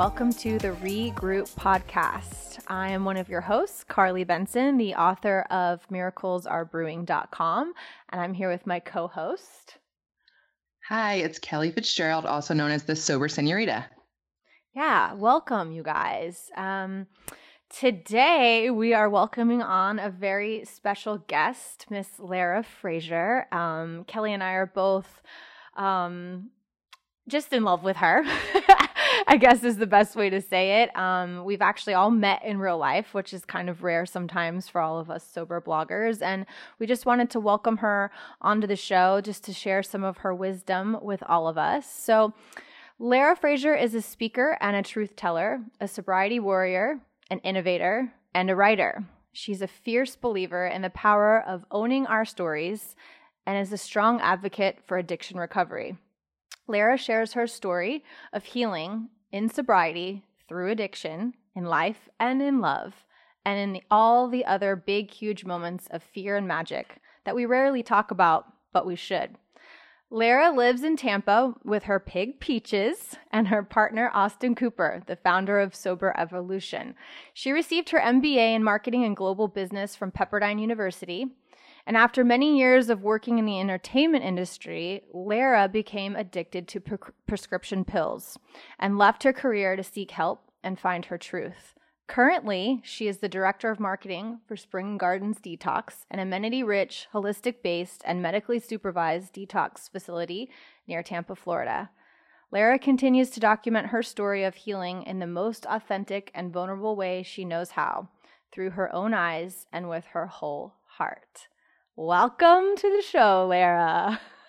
Welcome to the Regroup podcast. I am one of your hosts, Carly Benson, the author of miraclesarebrewing.com, and I'm here with my co host. Hi, it's Kelly Fitzgerald, also known as the Sober Senorita. Yeah, welcome, you guys. Um, today, we are welcoming on a very special guest, Miss Lara Frazier. Um, Kelly and I are both um, just in love with her. I guess is the best way to say it. Um, we've actually all met in real life, which is kind of rare sometimes for all of us sober bloggers. And we just wanted to welcome her onto the show just to share some of her wisdom with all of us. So, Lara Frazier is a speaker and a truth teller, a sobriety warrior, an innovator, and a writer. She's a fierce believer in the power of owning our stories and is a strong advocate for addiction recovery. Lara shares her story of healing in sobriety through addiction, in life and in love, and in the, all the other big, huge moments of fear and magic that we rarely talk about, but we should. Lara lives in Tampa with her pig Peaches and her partner Austin Cooper, the founder of Sober Evolution. She received her MBA in marketing and global business from Pepperdine University. And after many years of working in the entertainment industry, Lara became addicted to pre- prescription pills and left her career to seek help and find her truth. Currently, she is the director of marketing for Spring Gardens Detox, an amenity rich, holistic based, and medically supervised detox facility near Tampa, Florida. Lara continues to document her story of healing in the most authentic and vulnerable way she knows how, through her own eyes and with her whole heart. Welcome to the show, Lara.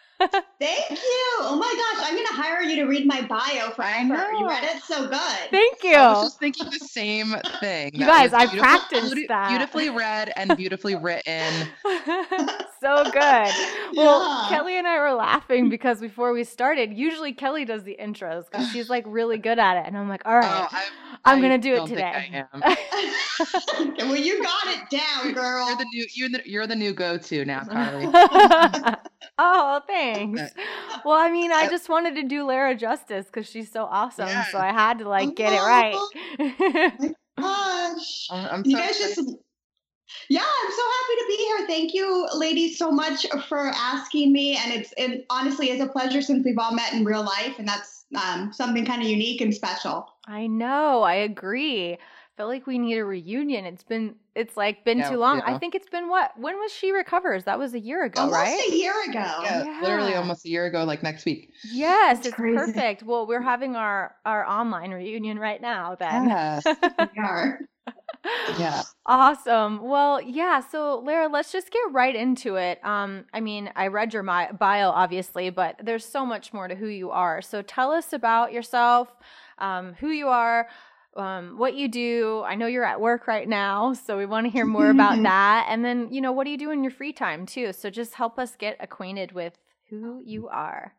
Thank you. Oh my gosh, I'm gonna hire you to read my bio forever. You read it so good. Thank you. I was just thinking the same thing. You guys, I practiced that. Beautifully read and beautifully written. so good. Well, yeah. Kelly and I were laughing because before we started, usually Kelly does the intros because she's like really good at it, and I'm like, all right, oh, I'm, I'm gonna do it today. well, you got it down, girl. You're the new you're the, you're the new go-to now, Carly. oh, thanks. Well, I mean, I just wanted to do Lara justice because she's so awesome, yeah. so I had to like get it right. gosh, I'm you guys just yeah, I'm so happy to be here. Thank you, ladies, so much for asking me. And it's it honestly is a pleasure since we've all met in real life, and that's um, something kind of unique and special. I know. I agree. I feel like we need a reunion. It's been it's like been yeah, too long. Yeah. I think it's been what? When was she recovers? That was a year ago, almost right? a year ago. Yeah, yeah, literally almost a year ago, like next week. Yes, That's it's crazy. perfect. Well, we're having our our online reunion right now. Then yes, we are. yeah. Awesome. Well, yeah. So, Lara, let's just get right into it. Um, I mean, I read your bio, obviously, but there's so much more to who you are. So, tell us about yourself, um, who you are, um, what you do. I know you're at work right now, so we want to hear more about that. And then, you know, what do you do in your free time too? So, just help us get acquainted with who you are.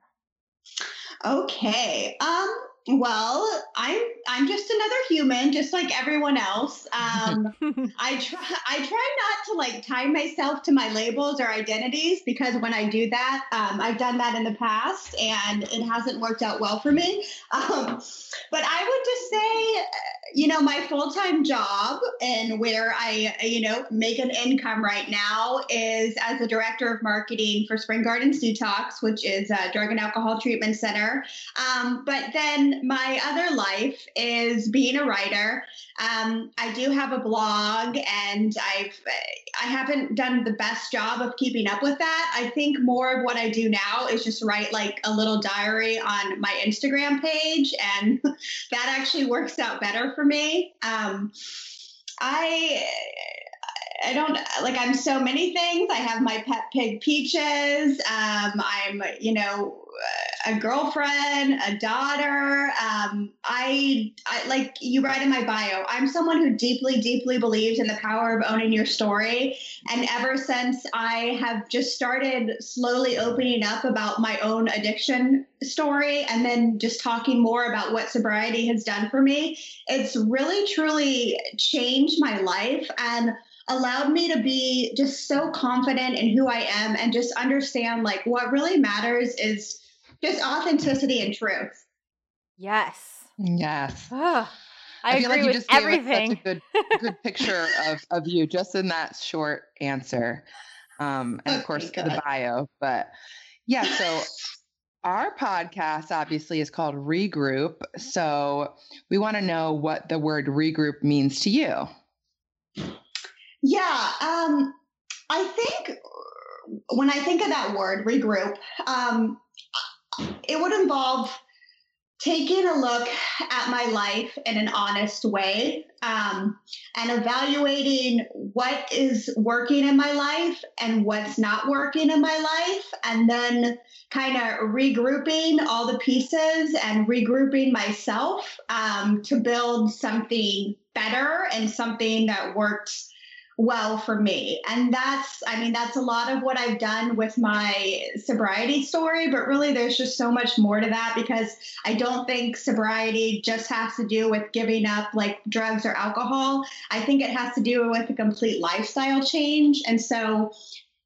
Okay. Um, well, I'm I'm just another human, just like everyone else. Um, I try I try not to like tie myself to my labels or identities because when I do that, um, I've done that in the past and it hasn't worked out well for me. Um, but I would just say, you know, my full time job and where I you know make an income right now is as a director of marketing for Spring Gardens Detox, which is a drug and alcohol treatment center. Um, but then my other life is being a writer. Um, I do have a blog, and I've I haven't done the best job of keeping up with that. I think more of what I do now is just write like a little diary on my Instagram page, and that actually works out better for me. Um, I I don't like I'm so many things. I have my pet pig Peaches. Um, I'm you know a girlfriend, a daughter. Um, I, I like you write in my bio. I'm someone who deeply, deeply believes in the power of owning your story. And ever since I have just started slowly opening up about my own addiction story, and then just talking more about what sobriety has done for me, it's really, truly changed my life and allowed me to be just so confident in who I am and just understand like what really matters is just authenticity and truth. Yes. Yes. Ugh, I, I, feel agree like you with just gave everything. us such a good, good picture of, of you just in that short answer. Um, and of course, Okay, the bio. But yeah, so our podcast obviously is called Regroup. So we want to know what the word regroup means to you. Yeah, um, I think when I think of that word, regroup, um, it would involve taking a look at my life in an honest way um, and evaluating what is working in my life and what's not working in my life, and then kind of regrouping all the pieces and regrouping myself um, to build something better and something that works well for me. And that's, I mean, that's a lot of what I've done with my sobriety story, but really there's just so much more to that because I don't think sobriety just has to do with giving up like drugs or alcohol. I think it has to do with a complete lifestyle change. And so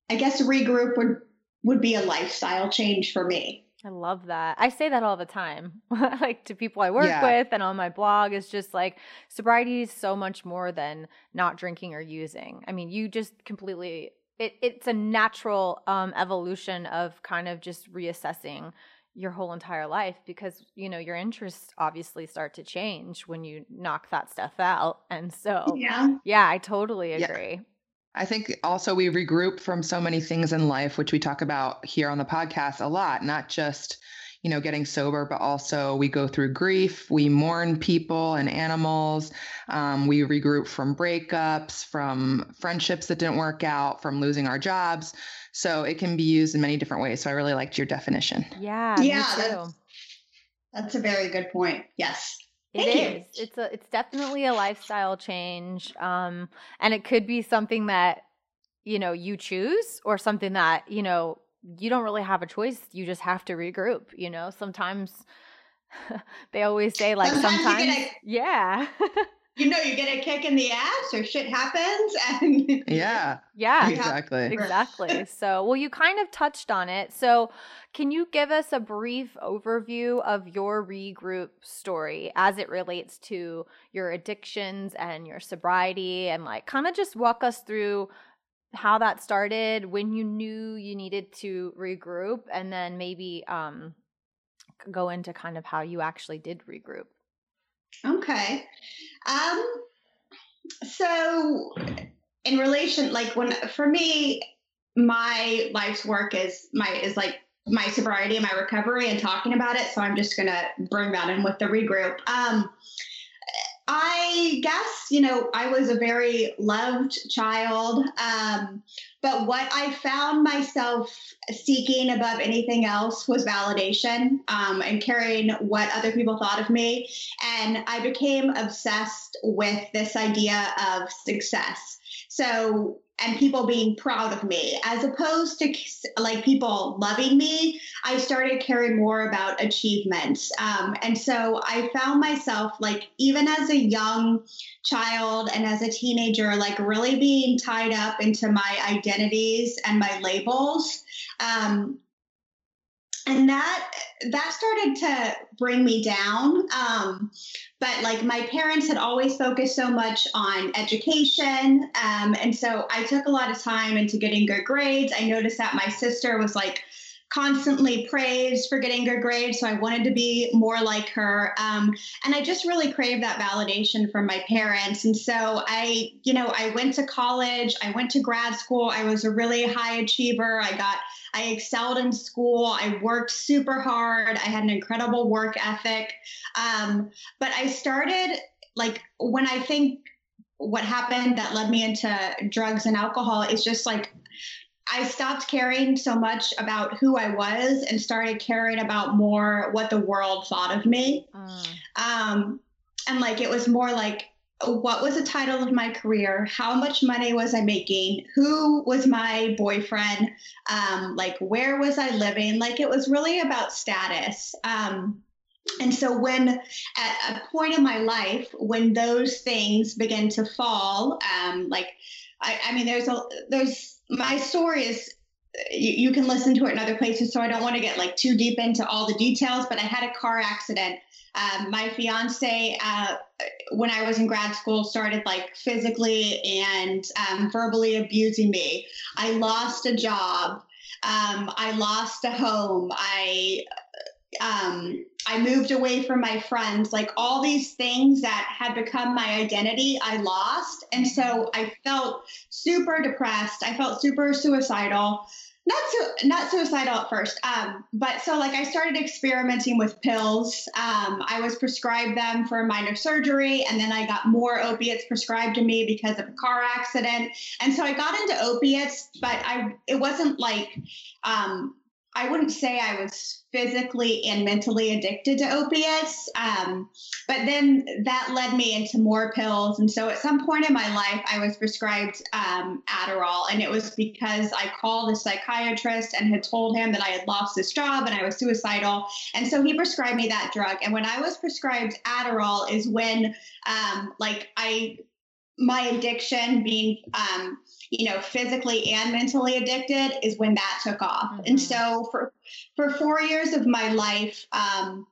I guess regroup would would be a lifestyle change for me. I love that. I say that all the time, like to people I work Yeah. with and on my blog. It's just like sobriety is so much more than not drinking or using. I mean, you just completely. It, it's a natural um, evolution of kind of just reassessing your whole entire life because you know your interests obviously start to change when you knock that stuff out and so Yeah. yeah i totally Yeah. Agree I think also we regroup from so many things in life, which we talk about here on the podcast a lot, not just, you know, getting sober, but also we go through grief, we mourn people and animals, um, we regroup from breakups, from friendships that didn't work out, from losing our jobs. So it can be used in many different ways. So I really liked your definition. yeah Yeah, me too. that's- That's a very good point. Yes. It Thank you. It's a it's definitely a lifestyle change. Um and it could be something that you know you choose or something that, you know, you don't really have a choice. You just have to regroup, you know. Sometimes they always say like Sometimes sometimes, yeah. You know, you get a kick in the ass or shit happens and Yeah, yeah. exactly. Exactly. So, well, you kind of touched on it. So, can you give us a brief overview of your regroup story as it relates to your addictions and your sobriety and like kind of just walk us through how that started, when you knew you needed to regroup and then maybe um go into kind of how you actually did regroup. Okay. Um so in relation like when for me my life's work is my is like my sobriety and my recovery and talking about it so I'm just to bring that in with the regroup. Um I guess, you know, I was a very loved child. Um, but what I found myself seeking above anything else was validation um, and caring what other people thought of me. And I became obsessed with this idea of success. So, and people being proud of me, as opposed to like people loving me, I started caring more about achievements. Um, and so I found myself, like, even as a young child and as a teenager, like, really being tied up into my identities and my labels. Um, and that that started to bring me down um, but like my parents had always focused so much on education um, and so i took a lot of time into getting good grades. I noticed that my sister was like constantly praised for getting good grades so i wanted to be more like her um, and i just really craved that validation from my parents. And so i you know i went to college i went to grad school. I was a really high achiever. I got I excelled in school. I worked super hard. I had an incredible work ethic. Um, but I started, like, when I think what happened that led me into drugs and alcohol is just like, I stopped caring so much about who I was and started caring about more what the world thought of me. Mm. Um, and like, it was more like, what was the title of my career how much money was i making who was my boyfriend um, like where was i living like it was really about status um, and so when at a point in my life when those things begin to fall um, like I, I mean there's a there's my story is you, you can listen to it in other places. So I don't want to get like too deep into all the details, but I had a car accident. Um, my fiance, uh, when I was in grad school, started like physically and um, verbally abusing me. I lost a job. Um, I lost a home. I um, I moved away from my friends, like all these things that had become my identity, I lost. And so I felt super depressed. I felt super suicidal. Not su- not suicidal at first, um, but so like I started experimenting with pills. Um, I was prescribed them for minor surgery, and then I got more opiates prescribed to me because of a car accident. And so I got into opiates, but I it wasn't like um, I wouldn't say I was physically and mentally addicted to opiates. Um, but then that led me into more pills. And so at some point in my life, I was prescribed um, Adderall. And it was because I called a psychiatrist and had told him that I had lost this job and I was suicidal. And so he prescribed me that drug. And when I was prescribed Adderall, is when, um, like, I, my addiction being, um, you know, physically and mentally addicted is when that took off. Mm-hmm. And so for for four years of my life, um,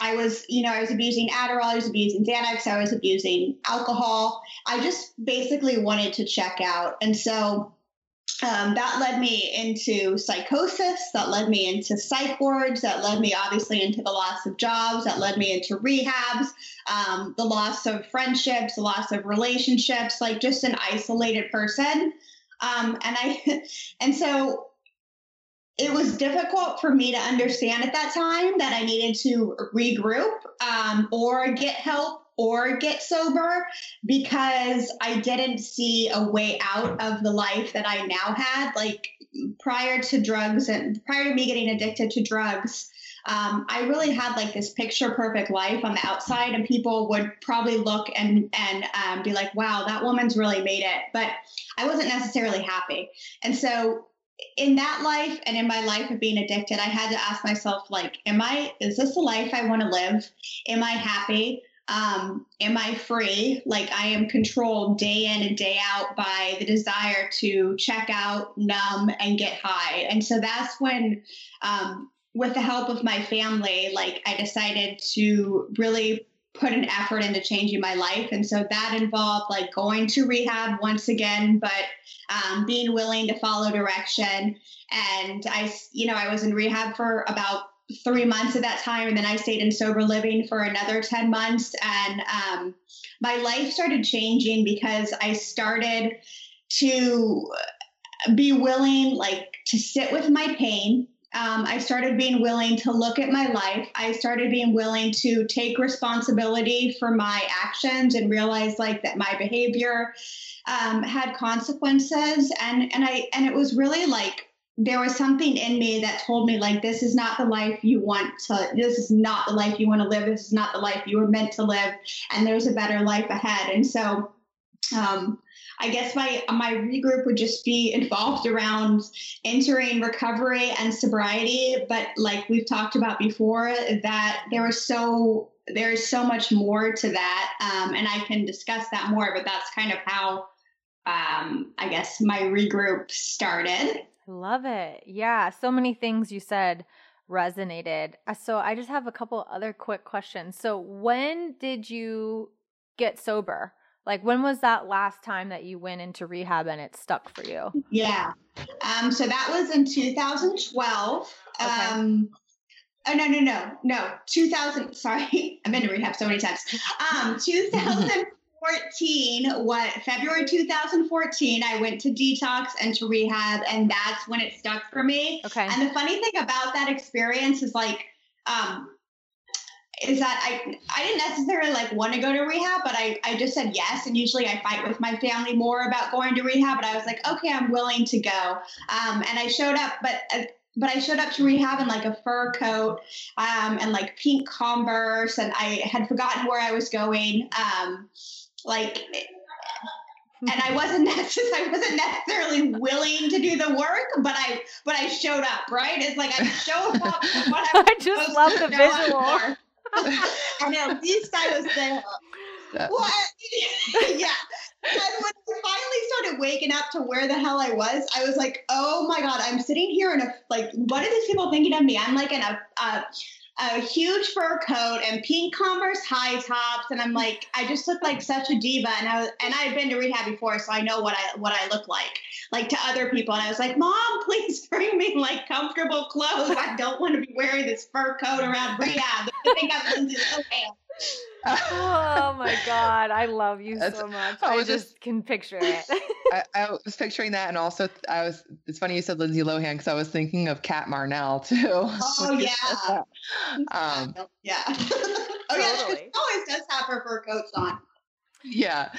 I was, you know, I was abusing Adderall, I was abusing Xanax, I was abusing alcohol. I just basically wanted to check out. And so um, that led me into psychosis, that led me into psych wards, that led me obviously into the loss of jobs, that led me into rehabs, um, the loss of friendships, the loss of relationships, like just an isolated person. Um, and I, and so it was difficult for me to understand at that time that I needed to regroup um, or get help or get sober because I didn't see a way out of the life that I now had. Like prior to drugs and prior to me getting addicted to drugs, um, I really had like this picture perfect life on the outside, and people would probably look and and um, be like, "Wow, that woman's really made it." But I wasn't necessarily happy, and so in that life and in my life of being addicted, I had to ask myself, like, am I, is this the life I want to live? Am I happy? Um, am I free? Like I am controlled day in and day out by the desire to check out, numb, and get high. And so that's when, um, with the help of my family, like I decided to really put an effort into changing my life. And so that involved like going to rehab once again, but um, being willing to follow direction. And I, you know, I was in rehab for about three months at that time. And then I stayed in sober living for another 10 months. And um, my life started changing because I started to be willing, like, to sit with my pain um, I started being willing to look at my life. I started being willing to take responsibility for my actions and realize like that my behavior um, had consequences. And and I and it was really like there was something in me that told me like this is not the life you want to. This is not the life you want to live. This is not the life you were meant to live. And there's a better life ahead. And so. Um, I guess my my regroup would just be involved around entering recovery and sobriety. But like we've talked about before, that there was so there's so much more to that, um, and I can discuss that more. But that's kind of how um, I guess my regroup started. Love it. Yeah, so many things you said resonated. Uh, so I just have a couple other quick questions. So when did you get sober? Like, when was that last time that you went into rehab and it stuck for you? Yeah. Um, so that was in 2012. Okay. Um, oh, no, no, no, no. 2000, sorry. I've been to rehab so many times. Um, 2014, what, February 2014, I went to detox and to rehab, and that's when it stuck for me. Okay. And the funny thing about that experience is like, um, is that I I didn't necessarily like want to go to rehab, but I, I just said yes. And usually I fight with my family more about going to rehab, but I was like, okay, I'm willing to go. Um, and I showed up, but uh, but I showed up to rehab in like a fur coat um, and like pink Converse, and I had forgotten where I was going. Um, like and I wasn't necessarily I wasn't necessarily willing to do the work, but I but I showed up, right? It's like I showed up. I just love the visual. and at least I was there. What? yeah. and when I finally started waking up to where the hell I was, I was like, "Oh my god, I'm sitting here in a like, what are these people thinking of me? I'm like in a, a a huge fur coat and pink Converse high tops, and I'm like, I just look like such a diva. And I was, and I've been to rehab before, so I know what I what I look like, like to other people. And I was like, Mom, please bring me like comfortable clothes. I don't want to be wearing this fur coat around rehab. I think I'm Lindsay oh my god, I love you That's, so much. I, I just, just, can picture it. I, I, was picturing that, and also I was. It's funny you said Lindsay Lohan because I was thinking of Cat Marnell too. Oh yeah. Um, yeah. oh yeah, she always does have her fur coats on. Yeah.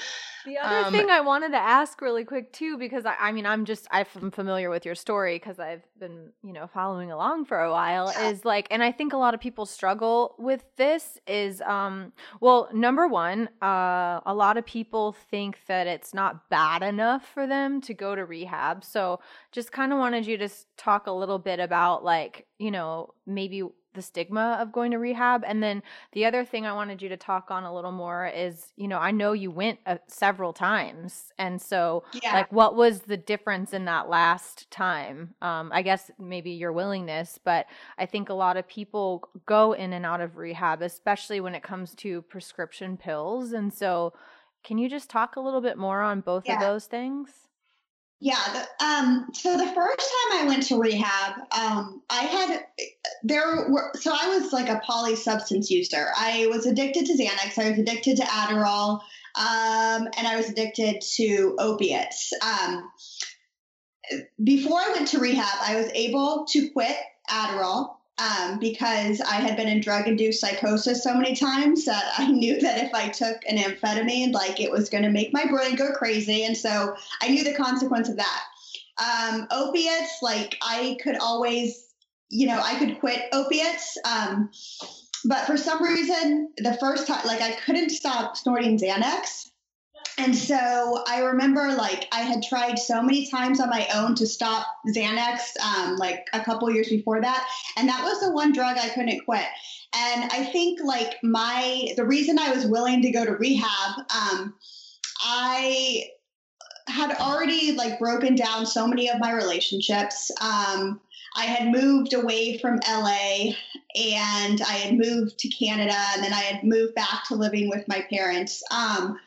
The other um, thing I wanted to ask really quick too, because I, I mean, I'm just I'm familiar with your story because I've been you know following along for a while. Yeah. Is like, and I think a lot of people struggle with this. Is um, well, number one, uh, a lot of people think that it's not bad enough for them to go to rehab. So, just kind of wanted you to talk a little bit about like you know maybe the stigma of going to rehab. And then the other thing I wanted you to talk on a little more is, you know, I know you went uh, several times. And so, yeah. like, what was the difference in that last time? Um, I guess maybe your willingness, but I think a lot of people go in and out of rehab, especially when it comes to prescription pills. And so, can you just talk a little bit more on both yeah. of those things? Yeah. The, um, so the first time I went to rehab, um, I had there were so I was like a poly substance user. I was addicted to Xanax. I was addicted to Adderall, um, and I was addicted to opiates. Um, before I went to rehab, I was able to quit Adderall um, because I had been in drug induced psychosis so many times that I knew that if I took an amphetamine, like it was going to make my brain go crazy. And so I knew the consequence of that. Um, opiates, like I could always, you know, I could quit opiates. Um, but for some reason, the first time, like I couldn't stop snorting Xanax. And so I remember like I had tried so many times on my own to stop Xanax, um, like a couple years before that. And that was the one drug I couldn't quit. And I think like my, the reason I was willing to go to rehab, um, I had already like broken down so many of my relationships. Um, I had moved away from LA and I had moved to Canada and then I had moved back to living with my parents. Um,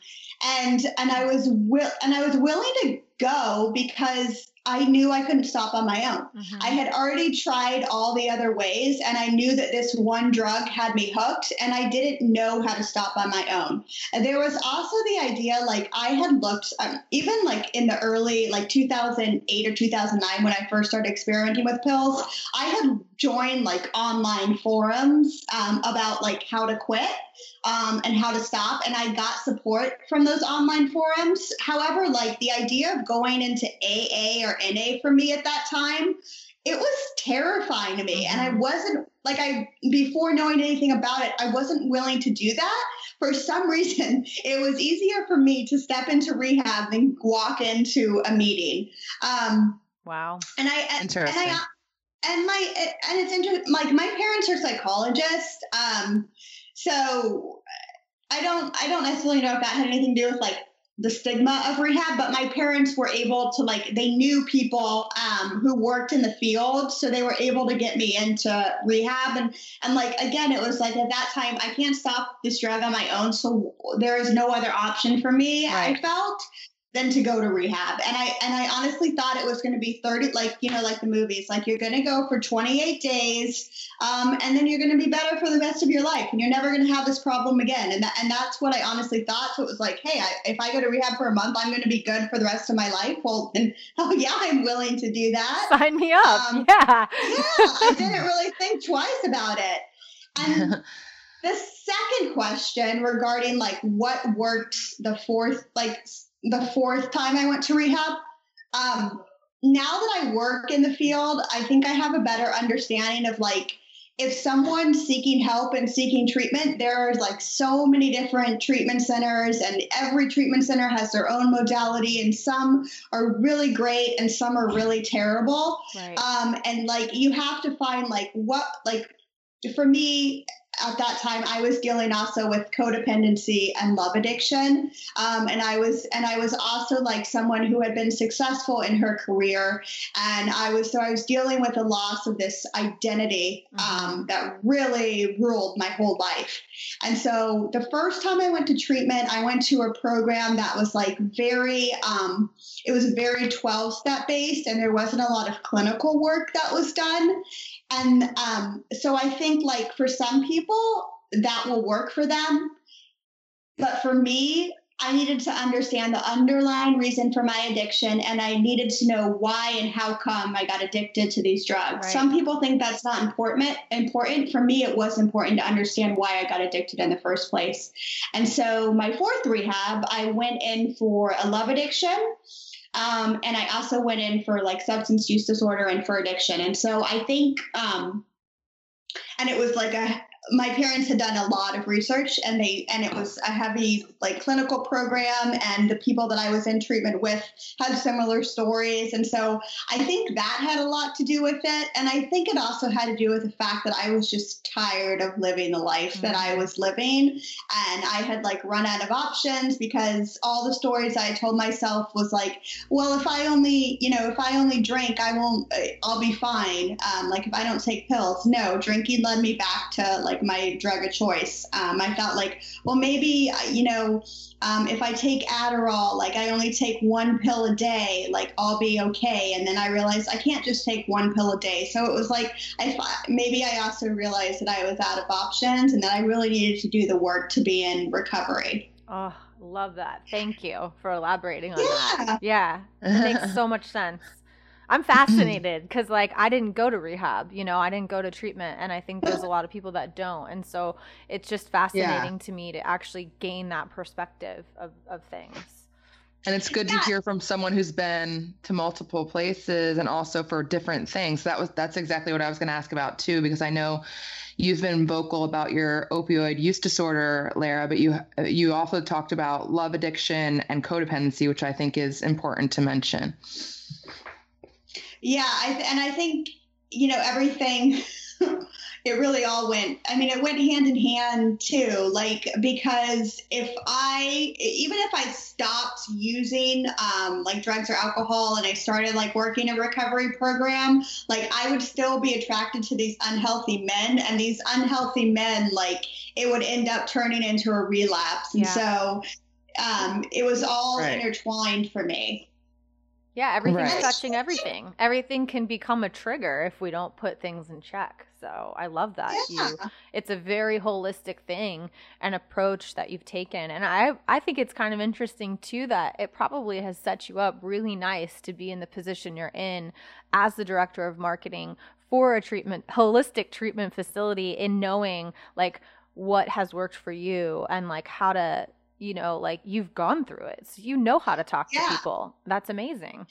and and I was will and I was willing to go because I knew I couldn't stop on my own. Mm-hmm. I had already tried all the other ways, and I knew that this one drug had me hooked, and I didn't know how to stop on my own. And there was also the idea like I had looked, um, even like in the early, like 2008 or 2009, when I first started experimenting with pills, I had joined like online forums um, about like how to quit um, and how to stop. And I got support from those online forums. However, like the idea of going into AA or NA for me at that time, it was terrifying to me. And I mm-hmm. wasn't like, I, before knowing anything about it, I wasn't willing to do that. For some reason, it was easier for me to step into rehab than walk into a meeting. Um, wow. And I, Interesting. And I, and my and it's interesting like my parents are psychologists um so I don't I don't necessarily know if that had anything to do with like the stigma of rehab, but my parents were able to like they knew people um, who worked in the field, so they were able to get me into rehab. And and like again, it was like at that time I can't stop this drug on my own, so there is no other option for me. Right. I felt than to go to rehab. And I and I honestly thought it was going to be 30 like you know like the movies like you're going to go for 28 days um, and then you're going to be better for the rest of your life and you're never going to have this problem again. And that, and that's what I honestly thought. So it was like, hey, I, if I go to rehab for a month, I'm going to be good for the rest of my life. Well, then oh yeah, I'm willing to do that. Sign me up. Um, yeah. yeah, I didn't really think twice about it. And the second question regarding like what worked the fourth like the fourth time I went to rehab. Um, now that I work in the field, I think I have a better understanding of like if someone's seeking help and seeking treatment, there are like so many different treatment centers, and every treatment center has their own modality, and some are really great and some are really terrible. Right. Um, and like you have to find like what like for me at that time I was dealing also with codependency and love addiction. Um, and I was and I was also like someone who had been successful in her career. And I was so I was dealing with the loss of this identity mm-hmm. um, that really ruled my whole life. And so the first time I went to treatment, I went to a program that was like very um, it was very 12 step based and there wasn't a lot of clinical work that was done. And um, so I think, like, for some people, that will work for them. But for me, I needed to understand the underlying reason for my addiction and I needed to know why and how come I got addicted to these drugs. Right. Some people think that's not important important. For me it was important to understand why I got addicted in the first place. And so my fourth rehab, I went in for a love addiction um, and I also went in for like substance use disorder and for addiction. And so I think, um, and it was like a my parents had done a lot of research and they and it was a heavy like clinical program and the people that I was in treatment with had similar stories. And so I think that had a lot to do with it. And I think it also had to do with the fact that I was just tired of living the life that I was living. And I had like run out of options because all the stories I told myself was like well if I only you know if I only drink I won't I'll be fine. Um, like if I don't take pills no drinking led me back to like like my drug of choice. Um, I felt like, well, maybe, you know, um, if I take Adderall, like I only take one pill a day, like I'll be okay. And then I realized I can't just take one pill a day. So it was like, I maybe I also realized that I was out of options and that I really needed to do the work to be in recovery. Oh, love that. Thank you for elaborating on yeah. that. Yeah, it makes so much sense. I'm fascinated because like I didn't go to rehab, you know, I didn't go to treatment, and I think there's a lot of people that don't, and so it's just fascinating yeah. to me to actually gain that perspective of of things. And it's good yeah. to hear from someone who's been to multiple places and also for different things. That was that's exactly what I was going to ask about too, because I know you've been vocal about your opioid use disorder, Lara, but you you also talked about love addiction and codependency, which I think is important to mention. Yeah, I th- and I think you know everything. it really all went. I mean, it went hand in hand too. Like because if I, even if I stopped using um, like drugs or alcohol, and I started like working a recovery program, like I would still be attracted to these unhealthy men, and these unhealthy men, like it would end up turning into a relapse, and yeah. so um, it was all right. intertwined for me. Yeah, everything's right. touching everything. Everything can become a trigger if we don't put things in check. So I love that yeah. you. It's a very holistic thing, an approach that you've taken, and I I think it's kind of interesting too that it probably has set you up really nice to be in the position you're in as the director of marketing for a treatment holistic treatment facility in knowing like what has worked for you and like how to you know, like you've gone through it. So you know how to talk yeah. to people. That's amazing.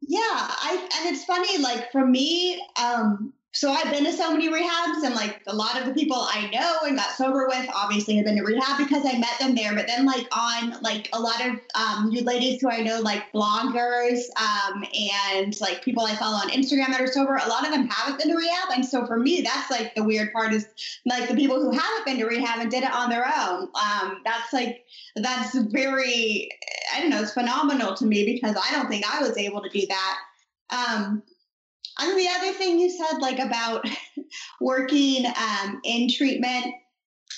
Yeah, I and it's funny like for me um so I've been to so many rehabs, and like a lot of the people I know and got sober with obviously have been to rehab because I met them there. But then, like on like a lot of um, new ladies who I know, like bloggers um, and like people I follow on Instagram that are sober, a lot of them haven't been to rehab. And so for me, that's like the weird part is like the people who haven't been to rehab and did it on their own. Um, that's like that's very I don't know, it's phenomenal to me because I don't think I was able to do that. Um, and the other thing you said, like about working um, in treatment,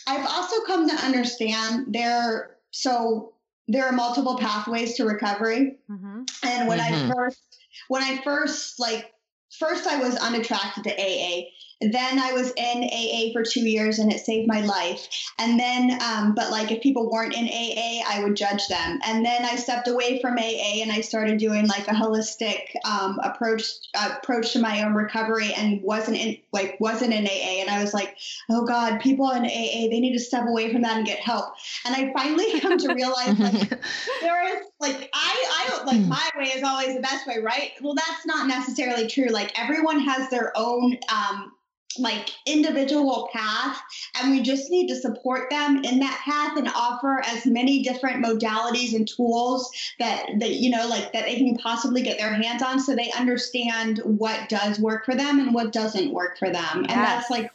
I've also come to understand there. So there are multiple pathways to recovery, mm-hmm. and when mm-hmm. I first, when I first like, first I was unattracted to AA, then I was in AA for two years and it saved my life. And then, um, but like if people weren't in AA, I would judge them. And then I stepped away from AA and I started doing like a holistic um, approach approach to my own recovery and wasn't in like wasn't in AA. And I was like, oh God, people in AA they need to step away from that and get help. And I finally come to realize like there is like I I don't like my way is always the best way, right? Well, that's not necessarily true. Like everyone has their own um, like individual path and we just need to support them in that path and offer as many different modalities and tools that that you know like that they can possibly get their hands on so they understand what does work for them and what doesn't work for them yes. and that's like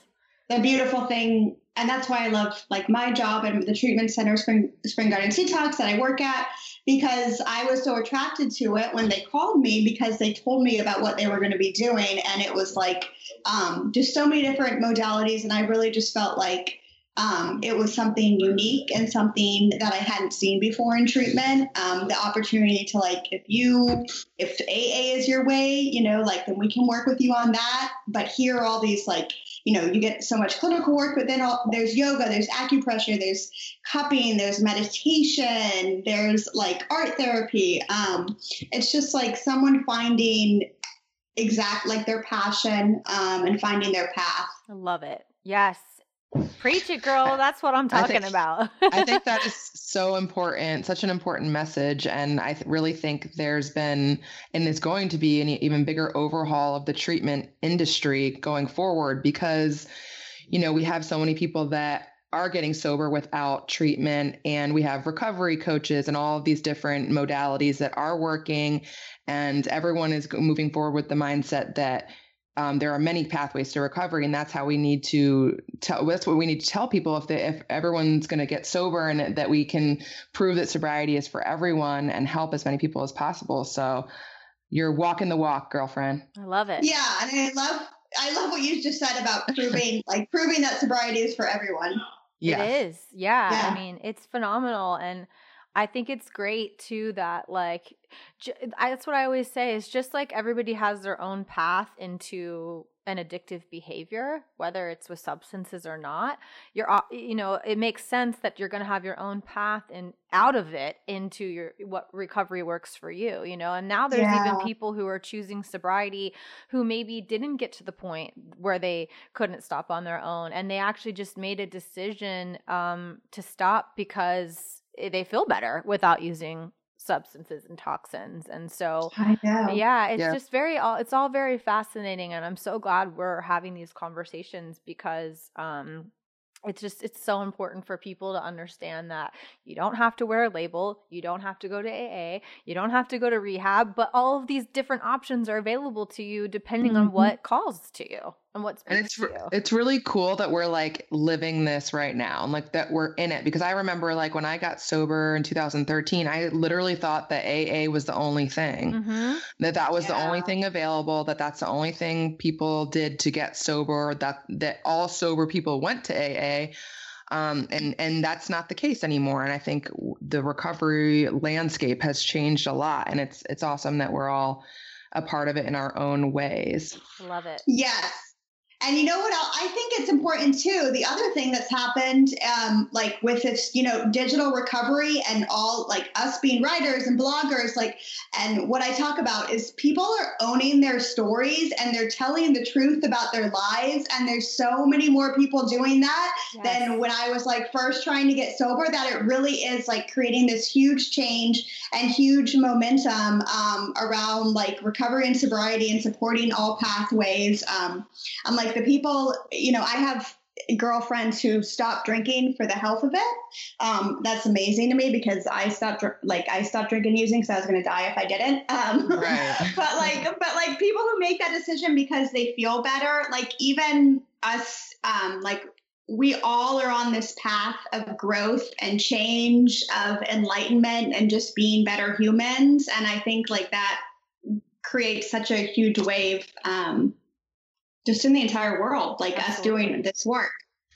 the beautiful thing and that's why I love like my job and the treatment center Spring Spring Garden Detox that I work at because I was so attracted to it when they called me because they told me about what they were going to be doing and it was like um, just so many different modalities and I really just felt like um, it was something unique and something that I hadn't seen before in treatment. Um, the opportunity to like, if you, if AA is your way, you know, like then we can work with you on that. But here are all these like, you know, you get so much clinical work, but then all, there's yoga, there's acupressure, there's cupping, there's meditation, there's like art therapy. Um, it's just like someone finding exact like their passion um, and finding their path. I love it. Yes. Preach it, girl. That's what I'm talking I think, about. I think that is so important, such an important message. And I th- really think there's been and is going to be an even bigger overhaul of the treatment industry going forward because, you know, we have so many people that are getting sober without treatment and we have recovery coaches and all of these different modalities that are working and everyone is moving forward with the mindset that um, there are many pathways to recovery, and that's how we need to tell. That's what we need to tell people if they, if everyone's going to get sober, and that we can prove that sobriety is for everyone and help as many people as possible. So you're walking the walk, girlfriend. I love it. Yeah, and I love I love what you just said about proving like proving that sobriety is for everyone. Yeah. It is. Yeah. yeah. I mean, it's phenomenal and I think it's great too that like j- that's what I always say is just like everybody has their own path into an addictive behavior whether it's with substances or not you're you know it makes sense that you're going to have your own path and out of it into your what recovery works for you you know and now there's yeah. even people who are choosing sobriety who maybe didn't get to the point where they couldn't stop on their own and they actually just made a decision um, to stop because they feel better without using substances and toxins and so yeah it's yeah. just very all it's all very fascinating and i'm so glad we're having these conversations because um it's just it's so important for people to understand that you don't have to wear a label you don't have to go to aa you don't have to go to rehab but all of these different options are available to you depending mm-hmm. on what calls to you and what's and it's it's really cool that we're like living this right now and like that we're in it because I remember like when I got sober in 2013 I literally thought that AA was the only thing mm-hmm. that that was yeah. the only thing available that that's the only thing people did to get sober that that all sober people went to AA um, and and that's not the case anymore and I think the recovery landscape has changed a lot and it's it's awesome that we're all a part of it in our own ways. Love it. Yes. And you know what? I think it's important too. The other thing that's happened, um, like with this, you know, digital recovery and all like us being writers and bloggers, like, and what I talk about is people are owning their stories and they're telling the truth about their lives. And there's so many more people doing that yes. than when I was like first trying to get sober, that it really is like creating this huge change and huge momentum um, around like recovery and sobriety and supporting all pathways. Um, I'm like, the people, you know, I have girlfriends who stopped drinking for the health of it. Um, that's amazing to me because I stopped like I stopped drinking using because I was going to die if I didn't. Um, right. but like, but like people who make that decision because they feel better, like even us, um, like we all are on this path of growth and change, of enlightenment, and just being better humans. And I think like that creates such a huge wave. Um, just in the entire world, like Absolutely. us doing this work.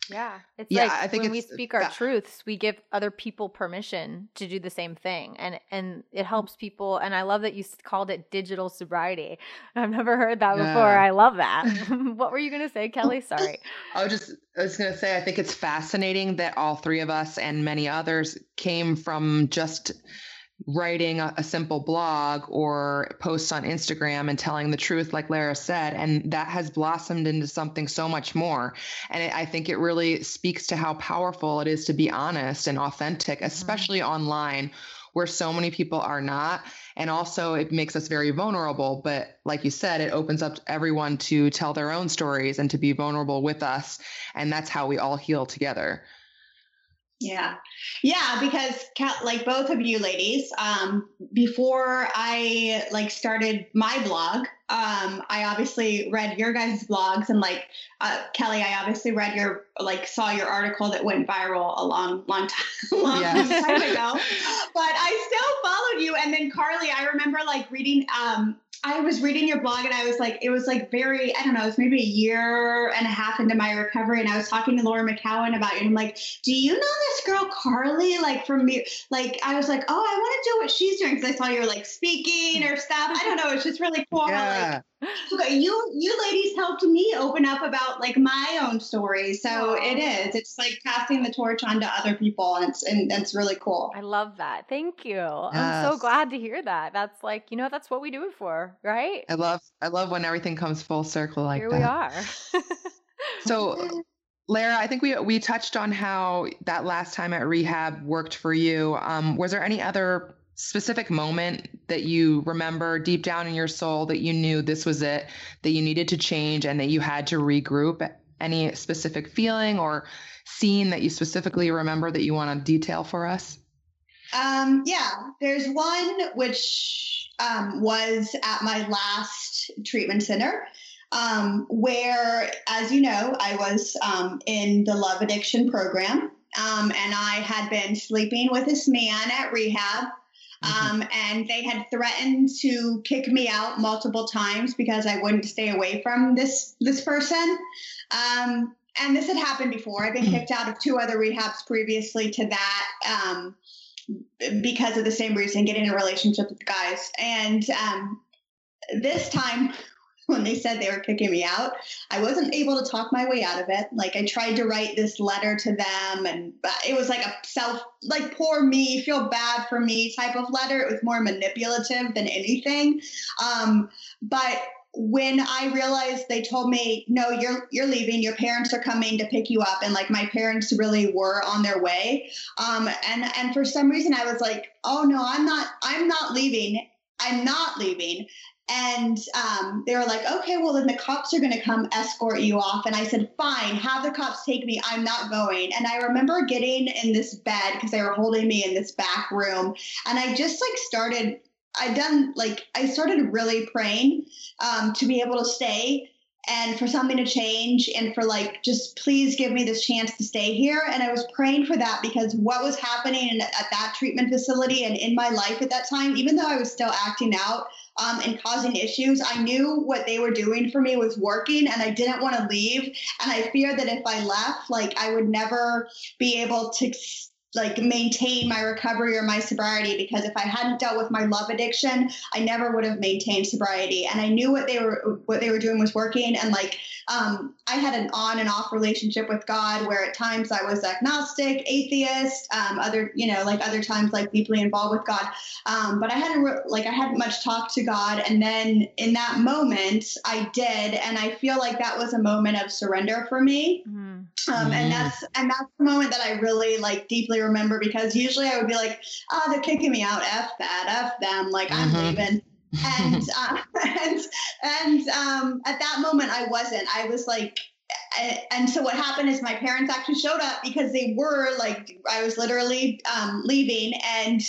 Yeah. It's yeah, like I think when we speak our truths, we give other people permission to do the same thing. And and it helps people and I love that you called it digital sobriety. I've never heard that yeah. before. I love that. what were you going to say, Kelly? Sorry. I was just I was going to say I think it's fascinating that all three of us and many others came from just writing a, a, simple blog or posts on Instagram and telling the truth, like Lara said, and that has blossomed into something so much more. And it, I think it really speaks to how powerful it is to be honest and authentic, mm-hmm. especially mm-hmm. online where so many people are not. And also, it makes us very vulnerable. But like you said, it opens up everyone to tell their own stories and to be vulnerable with us. And that's how we all heal together. Yeah. Yeah, because like both of you ladies, um, before I like started my blog, um, I obviously read your guys' blogs and like uh, Kelly, I obviously read your like saw your article that went viral a long, long time, long yes. time ago. But I still followed you, and then Carly, I remember like reading um, I was reading your blog and I was like, it was like very, I don't know, it was maybe a year and a half into my recovery. And I was talking to Laura McKowen about you. And I'm like, do you know this girl, Carly? Like from me, like, I was like, oh, I want to do what she's doing. Cause I saw you were like speaking or stuff. I don't know. It's just really cool. Yeah. How, like, you you ladies helped me open up about like my own story. So it is. It's like passing the torch on to other people and it's and it's really cool. I love that. Thank you. Yes. i'm so glad to hear that. That's like you know that's what we do it for right? I love i love when everything comes full circle like here that. we are. So Lara, I think we we touched on how that last time at rehab worked for you. Um, was there any other specific moment that you remember deep down in your soul that you knew this was it, that you needed to change and that you had to regroup? Any specific feeling or scene that you specifically remember that you want to detail for us? Um, yeah, there's one which um, was at my last treatment center. Um, where, as you know, I was um, in the love addiction program. Um, and I had been sleeping with this man at rehab. Um, and they had threatened to kick me out multiple times because I wouldn't stay away from this this person. Um, and this had happened before. I've been mm-hmm. kicked out of two other rehabs previously to that um, because of the same reason, getting in a relationship with the guys. And um, this time when they said they were kicking me out. I wasn't able to talk my way out of it. Like I tried to write this letter to them and it was like a self like poor me, feel bad for me type of letter. It was more manipulative than anything. Um, but when I realized they told me, no, you're you're leaving. Your parents are coming to pick you up, and like my parents really were on their way. Um, and and for some reason, I was like, oh no, I'm not. I'm not leaving. I'm not leaving. And um, they were like, okay, well, then the cops are going to come escort you off. And I said, fine, have the cops take me. I'm not going. And I remember getting in this bed because they were holding me in this back room. And I just like started, I done like, I started really praying um, to be able to stay and for something to change and for like just please give me this chance to stay here and i was praying for that because what was happening at that treatment facility and in my life at that time even though i was still acting out um, and causing issues. I knew what they were doing for me was working and I didn't want to leave. And I feared that if I left, like I would never be able to like maintain my recovery or my sobriety because if I hadn't dealt with my love addiction, I never would have maintained sobriety. And I knew what they were what they were doing was working. And like um, I had an on and off relationship with God where at times I was agnostic, atheist, um, other you know like other times like deeply involved with God. Um, but I hadn't re- like I hadn't much talked to God. And then in that moment I did, and I feel like that was a moment of surrender for me. Mm-hmm. Um, and that's and that's the moment that I really like deeply remember because usually I would be like, oh, they're kicking me out, f that, f them, like I'm mm-hmm. leaving. and uh, and and um, at that moment I wasn't. I was like, and so what happened is my parents actually showed up because they were like I was literally um, leaving and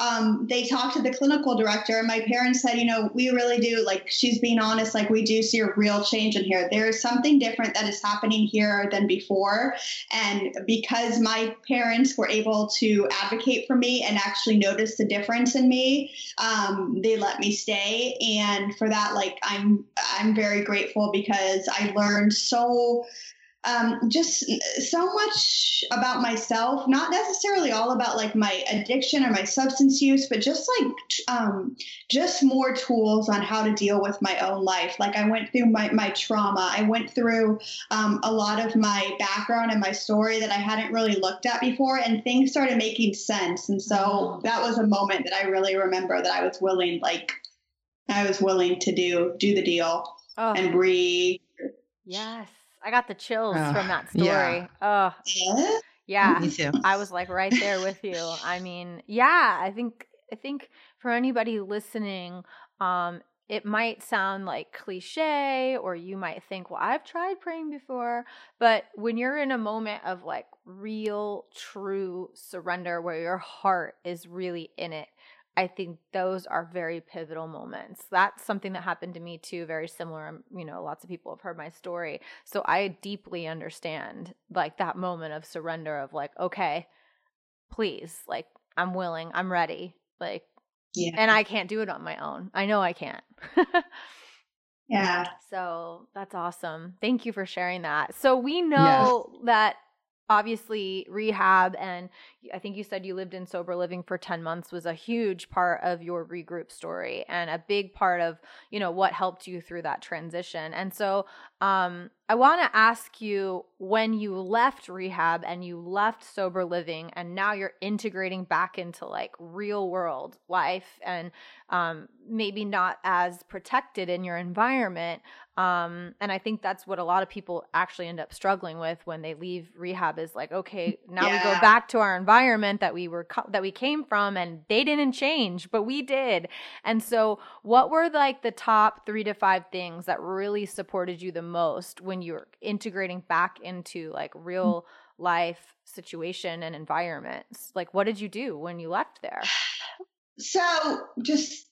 um, they talked to the clinical director. And my parents said you know we really do like she's being honest like we do see a real change in here. There's something different that is happening here than before. And because my parents were able to advocate for me and actually notice the difference in me um, they let me stay. And for that like i'm i'm very grateful because i learned so um, just so much about myself, not necessarily all about like my addiction or my substance use, but just like um, just more tools on how to deal with my own life. Like I went through my, my trauma, I went through um, a lot of my background and my story that I hadn't really looked at before, and things started making sense. And so mm-hmm. that was a moment that I really remember that I was willing, like, I was willing to do do the deal oh. and breathe. Yes. I got the chills uh, from that story. Yeah. Oh, yeah. Me too. I was like right there with you. I mean, yeah, I think I think for anybody listening, um, it might sound like cliche or you might think, well, I've tried praying before. But when you're in a moment of like real, true surrender where your heart is really in it, I think those are very pivotal moments. That's something that happened to me too, very similar. Um, you know, lots of people have heard my story. So I deeply understand like that moment of surrender of like, okay, please, like I'm willing, I'm ready. Like yeah. and I can't do it on my own. I know I can't. yeah. So that's awesome. Thank you for sharing that. So we know yes. that obviously rehab and i think you said you lived in sober living for 10 months was a huge part of your regroup story and a big part of you know what helped you through that transition. And so um, i want to ask you when you left rehab and you left sober living and now you're integrating back into like real world life and um, maybe not as protected in your environment um, and I think that's what a lot of people actually end up struggling with when they leave rehab is like, okay, now yeah. we go back to our environment that we were that we came from, and they didn't change, but we did. And so, what were like the top three to five things that really supported you the most when you're integrating back into like mm. real life situation and environments? Like, what did you do when you left there? So, just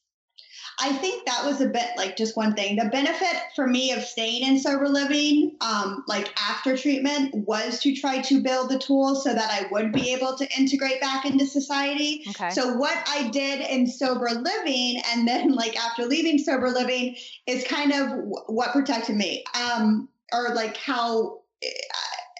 I think that was a bit like just one thing. The benefit for me of staying in sober living, um, like after treatment, was to try to build the tools so that I would be able to integrate back into society. Okay. So what I did in sober living, and then like after leaving sober living, is kind of what protected me, um, or like how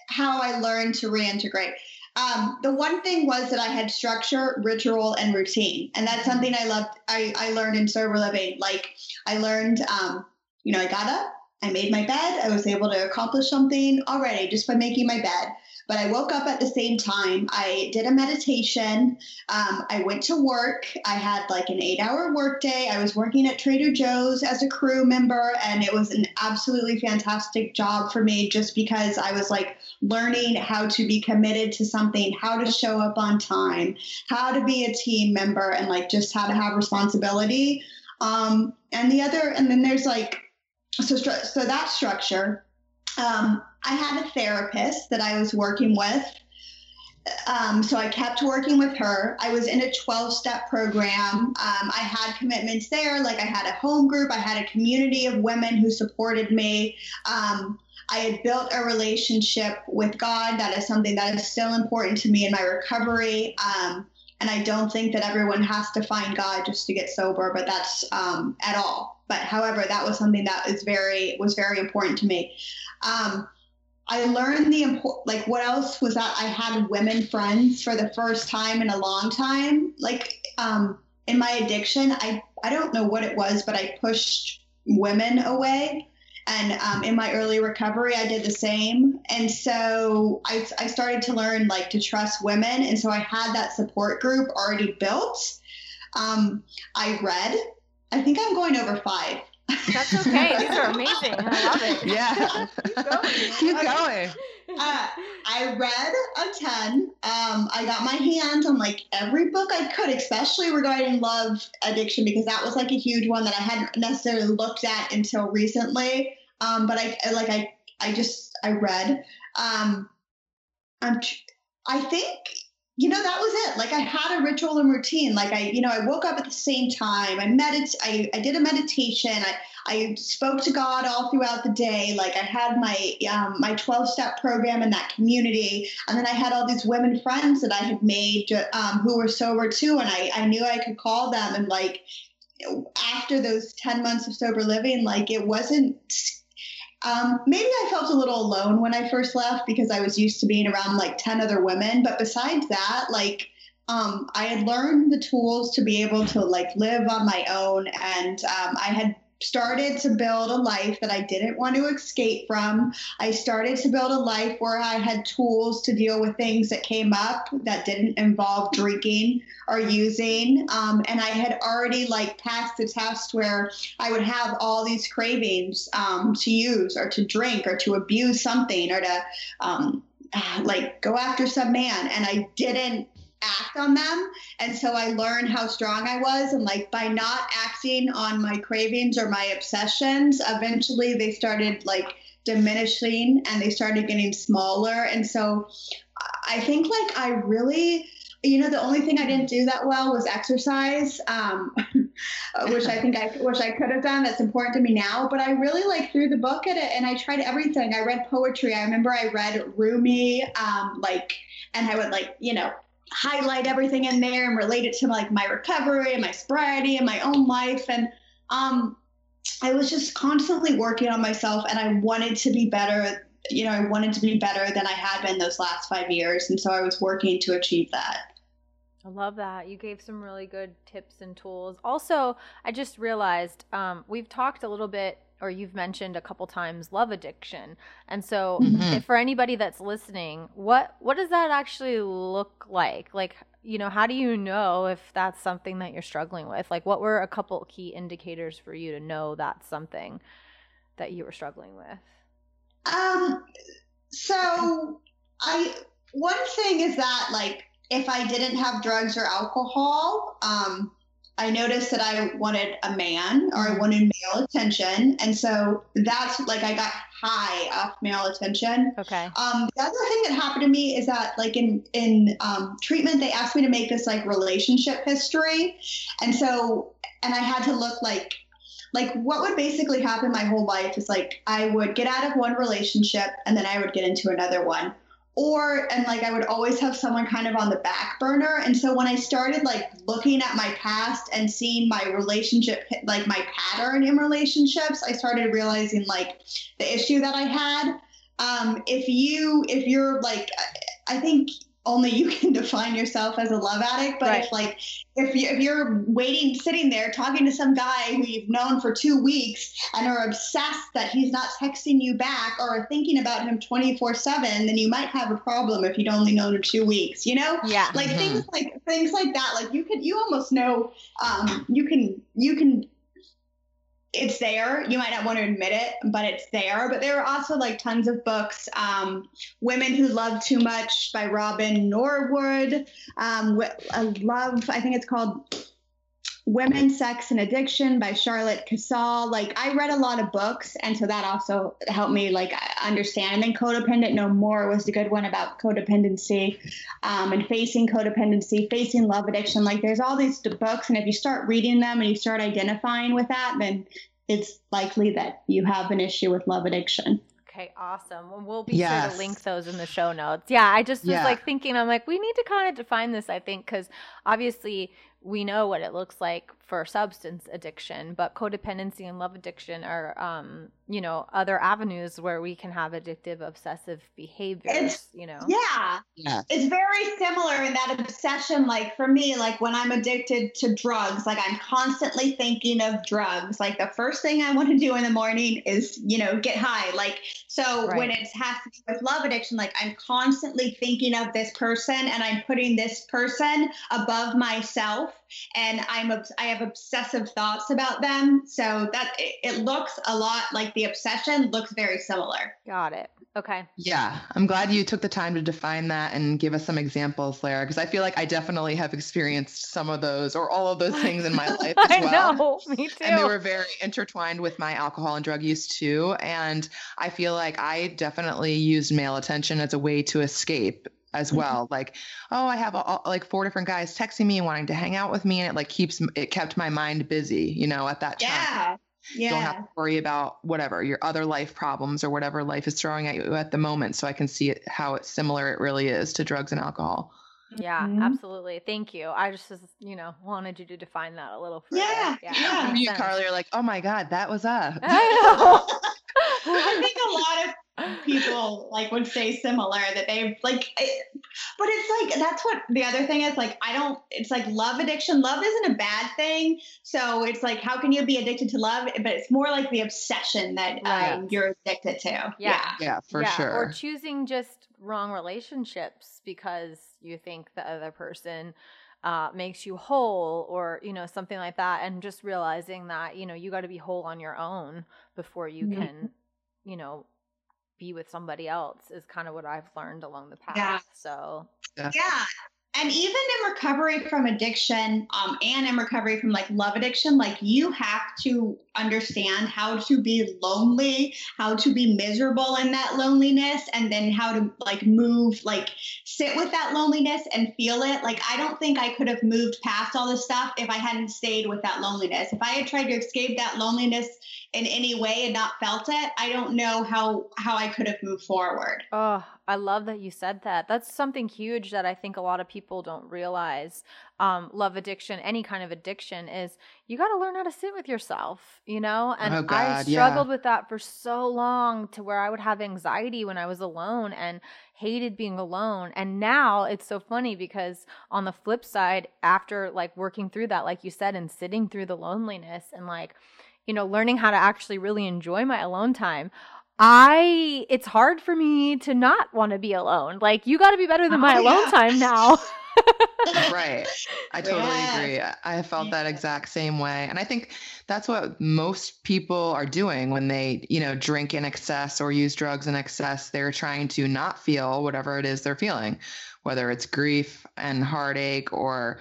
how I learned to reintegrate. Um, the one thing was that I had structure, ritual, and routine, and that's something I loved. I, I learned in sober living. Like I learned, um, you know, I got up, I made my bed, I was able to accomplish something already just by making my bed. But I woke up at the same time. I did a meditation. Um, I went to work. I had like an eight hour workday. I was working at Trader Joe's as a crew member, and it was an absolutely fantastic job for me just because I was like learning how to be committed to something, how to show up on time, how to be a team member, and like just how to have responsibility. Um, and the other, and then there's like, so, so that structure. Um, I had a therapist that I was working with. Um, so I kept working with her. I was in a 12 step program. Um, I had commitments there. Like I had a home group, I had a community of women who supported me. Um, I had built a relationship with God. That is something that is still important to me in my recovery. Um, and I don't think that everyone has to find God just to get sober, but that's um, at all. But however, that was something that is very was very important to me. Um, I learned the import like what else was that I had women friends for the first time in a long time. Like um in my addiction, I I don't know what it was, but I pushed women away. And um, in my early recovery, I did the same. And so I, I started to learn like to trust women. And so I had that support group already built. Um, I read. I think I'm going over five. That's okay. These are amazing. I love it. Yeah. Keep going. Keep going. Uh, I read a ton. Um, I got my hands on like every book I could, especially regarding love addiction, because that was like a huge one that I hadn't necessarily looked at until recently. Um, but I like I I just I read. Um, I'm I think you know that was it. Like i had a ritual and routine. Like i you know i woke up at the same time. I medit I, I did a meditation. I i spoke to god all throughout the day. Like i had my um, my 12 step program in that community. And then i had all these women friends that i had made um, who were sober too. And i i knew i could call them. And like after those 10 months of sober living like it wasn't um, maybe I felt a little alone when I first left because I was used to being around like 10 other women. But besides that, like, um, I had learned the tools to be able to like live on my own. And um, I had started to build a life that I didn't want to escape from. I started to build a life where I had tools to deal with things that came up that didn't involve drinking or using. Um, and I had already like passed the test where I would have all these cravings um, to use or to drink or to abuse something or to um, like go after some man. And I didn't act on them. And so I learned how strong I was. And like by not acting on my cravings or my obsessions, eventually they started like diminishing and they started getting smaller. And so I think like I really you know, the only thing I didn't do that well was exercise, um, which I think I wish I could have done. That's important to me now. But I really like threw the book at it, and I tried everything. I read poetry. I remember I read Rumi, um, like, and I would like, you know, highlight everything in there and relate it to like my recovery and my sobriety and my own life. And um, I was just constantly working on myself, and I wanted to be better. You know, I wanted to be better than I had been those last five years, and so I was working to achieve that. I love that. You gave some really good tips and tools. Also, I just realized um, we've talked a little bit, or you've mentioned a couple times, love addiction. And so, mm-hmm. for anybody that's listening, what what does that actually look like? Like, you know, how do you know if that's something that you're struggling with? Like, what were a couple key indicators for you to know that's something that you were struggling with? Um. So, I one thing is that like if I didn't have drugs or alcohol, um, I noticed that I wanted a man or I wanted male attention. And so that's like I got high off male attention. Okay. Um, the other thing that happened to me is that like in in um, treatment they asked me to make this like relationship history. And so and I had to look like like what would basically happen my whole life is like I would get out of one relationship and then I would get into another one or and like I would always have someone kind of on the back burner. And so when I started like looking at my past and seeing my relationship like my pattern in relationships, I started realizing like the issue that I had. Um, if you if you're like I think only you can define yourself as a love addict. But right. if like if you if you're waiting, sitting there talking to some guy who you've known for two weeks and are obsessed that he's not texting you back or are thinking about him 24 seven, then you might have a problem if you'd only known him two weeks. You know? Yeah. Like mm-hmm. things like things like that. Like you could you almost know um, you can you can it's there. You might not want to admit it, but it's there. But there are also like tons of books. Um, Women Who Love Too Much by Robin Norwood. Um, I love, I think it's called Women, Sex, and Addiction by Charlotte Kasl. Like I read a lot of books, and so that also helped me like understand. And then Codependent No More was a good one about codependency um, and facing codependency, facing love addiction. Like there's all these books, and if you start reading them and you start identifying with that, then it's likely that you have an issue with love addiction. Okay, awesome. we'll be yes. sure to link those in the show notes. Yeah, I just was yeah. like thinking, I'm like, we need to kind of define this, I think, because obviously we know what it looks like for substance addiction, but codependency and love addiction are, um, you know, other avenues where we can have addictive, obsessive behaviors. It's, you know, yeah, yeah, it's very similar in that obsession. Like for me, like when I'm addicted to drugs, like I'm constantly thinking of drugs. Like the first thing I want to do in the morning is, you know, get high. Like so right. when it has to do with love addiction, like I'm constantly thinking of this person and I'm putting this person above myself and I'm I have obsessive thoughts about them. So that it, it looks a lot like the obsession looks very similar. Got it. Okay. Yeah, I'm glad you took the time to define that and give us some examples, Lara, because I feel like I definitely have experienced some of those or all of those things in my life as well. I know, me too. And they were very intertwined with my alcohol and drug use too. And I feel like I definitely used male attention as a way to escape as mm-hmm. well. Like, oh, I have a, like four different guys texting me and wanting to hang out with me, and it like keeps it kept my mind busy, you know, at that time. Yeah. Yeah. Don't have to worry about whatever your other life problems or whatever life is throwing at you at the moment. So I can see it, how it's similar it really is to drugs and alcohol. Yeah, mm-hmm. absolutely. Thank you. I just, you know, wanted you to define that a little further. Yeah, yeah. yeah. You, Carly, are like, oh my god, that was us. I know. I think a lot of people like would say similar that they've like it, but it's like that's what the other thing is like i don't it's like love addiction love isn't a bad thing so it's like how can you be addicted to love but it's more like the obsession that right. um, you're addicted to yeah yeah, yeah for yeah. sure or choosing just wrong relationships because you think the other person uh, makes you whole or you know something like that and just realizing that you know you got to be whole on your own before you mm-hmm. can you know be with somebody else is kind of what I've learned along the path. Yeah. So yeah. And even in recovery from addiction um, and in recovery from like love addiction like you have to understand how to be lonely how to be miserable in that loneliness and then how to like move like sit with that loneliness and feel it. Like i don't think i could have moved past all this stuff if i hadn't stayed with that loneliness. If i had tried to escape that loneliness in any way and not felt it i don't know how how i could have moved forward. Oh I love that you said that. That's something huge that I think a lot of people don't realize. Um, love addiction, any kind of addiction, is you got to learn how to sit with yourself, you know? And oh God, I struggled yeah. with that for so long to where I would have anxiety when I was alone and hated being alone. And now it's so funny because on the flip side, after like working through that, like you said, and sitting through the loneliness and like, you know, learning how to actually really enjoy my alone time, I it's hard for me to not want to be alone. Like you got to be better than my oh, alone yeah. time now. right. I totally yeah. agree. I felt yeah. that exact same way. And I think that's what most people are doing when they, you know, drink in excess or use drugs in excess. They're trying to not feel whatever it is they're feeling, whether it's grief and heartache or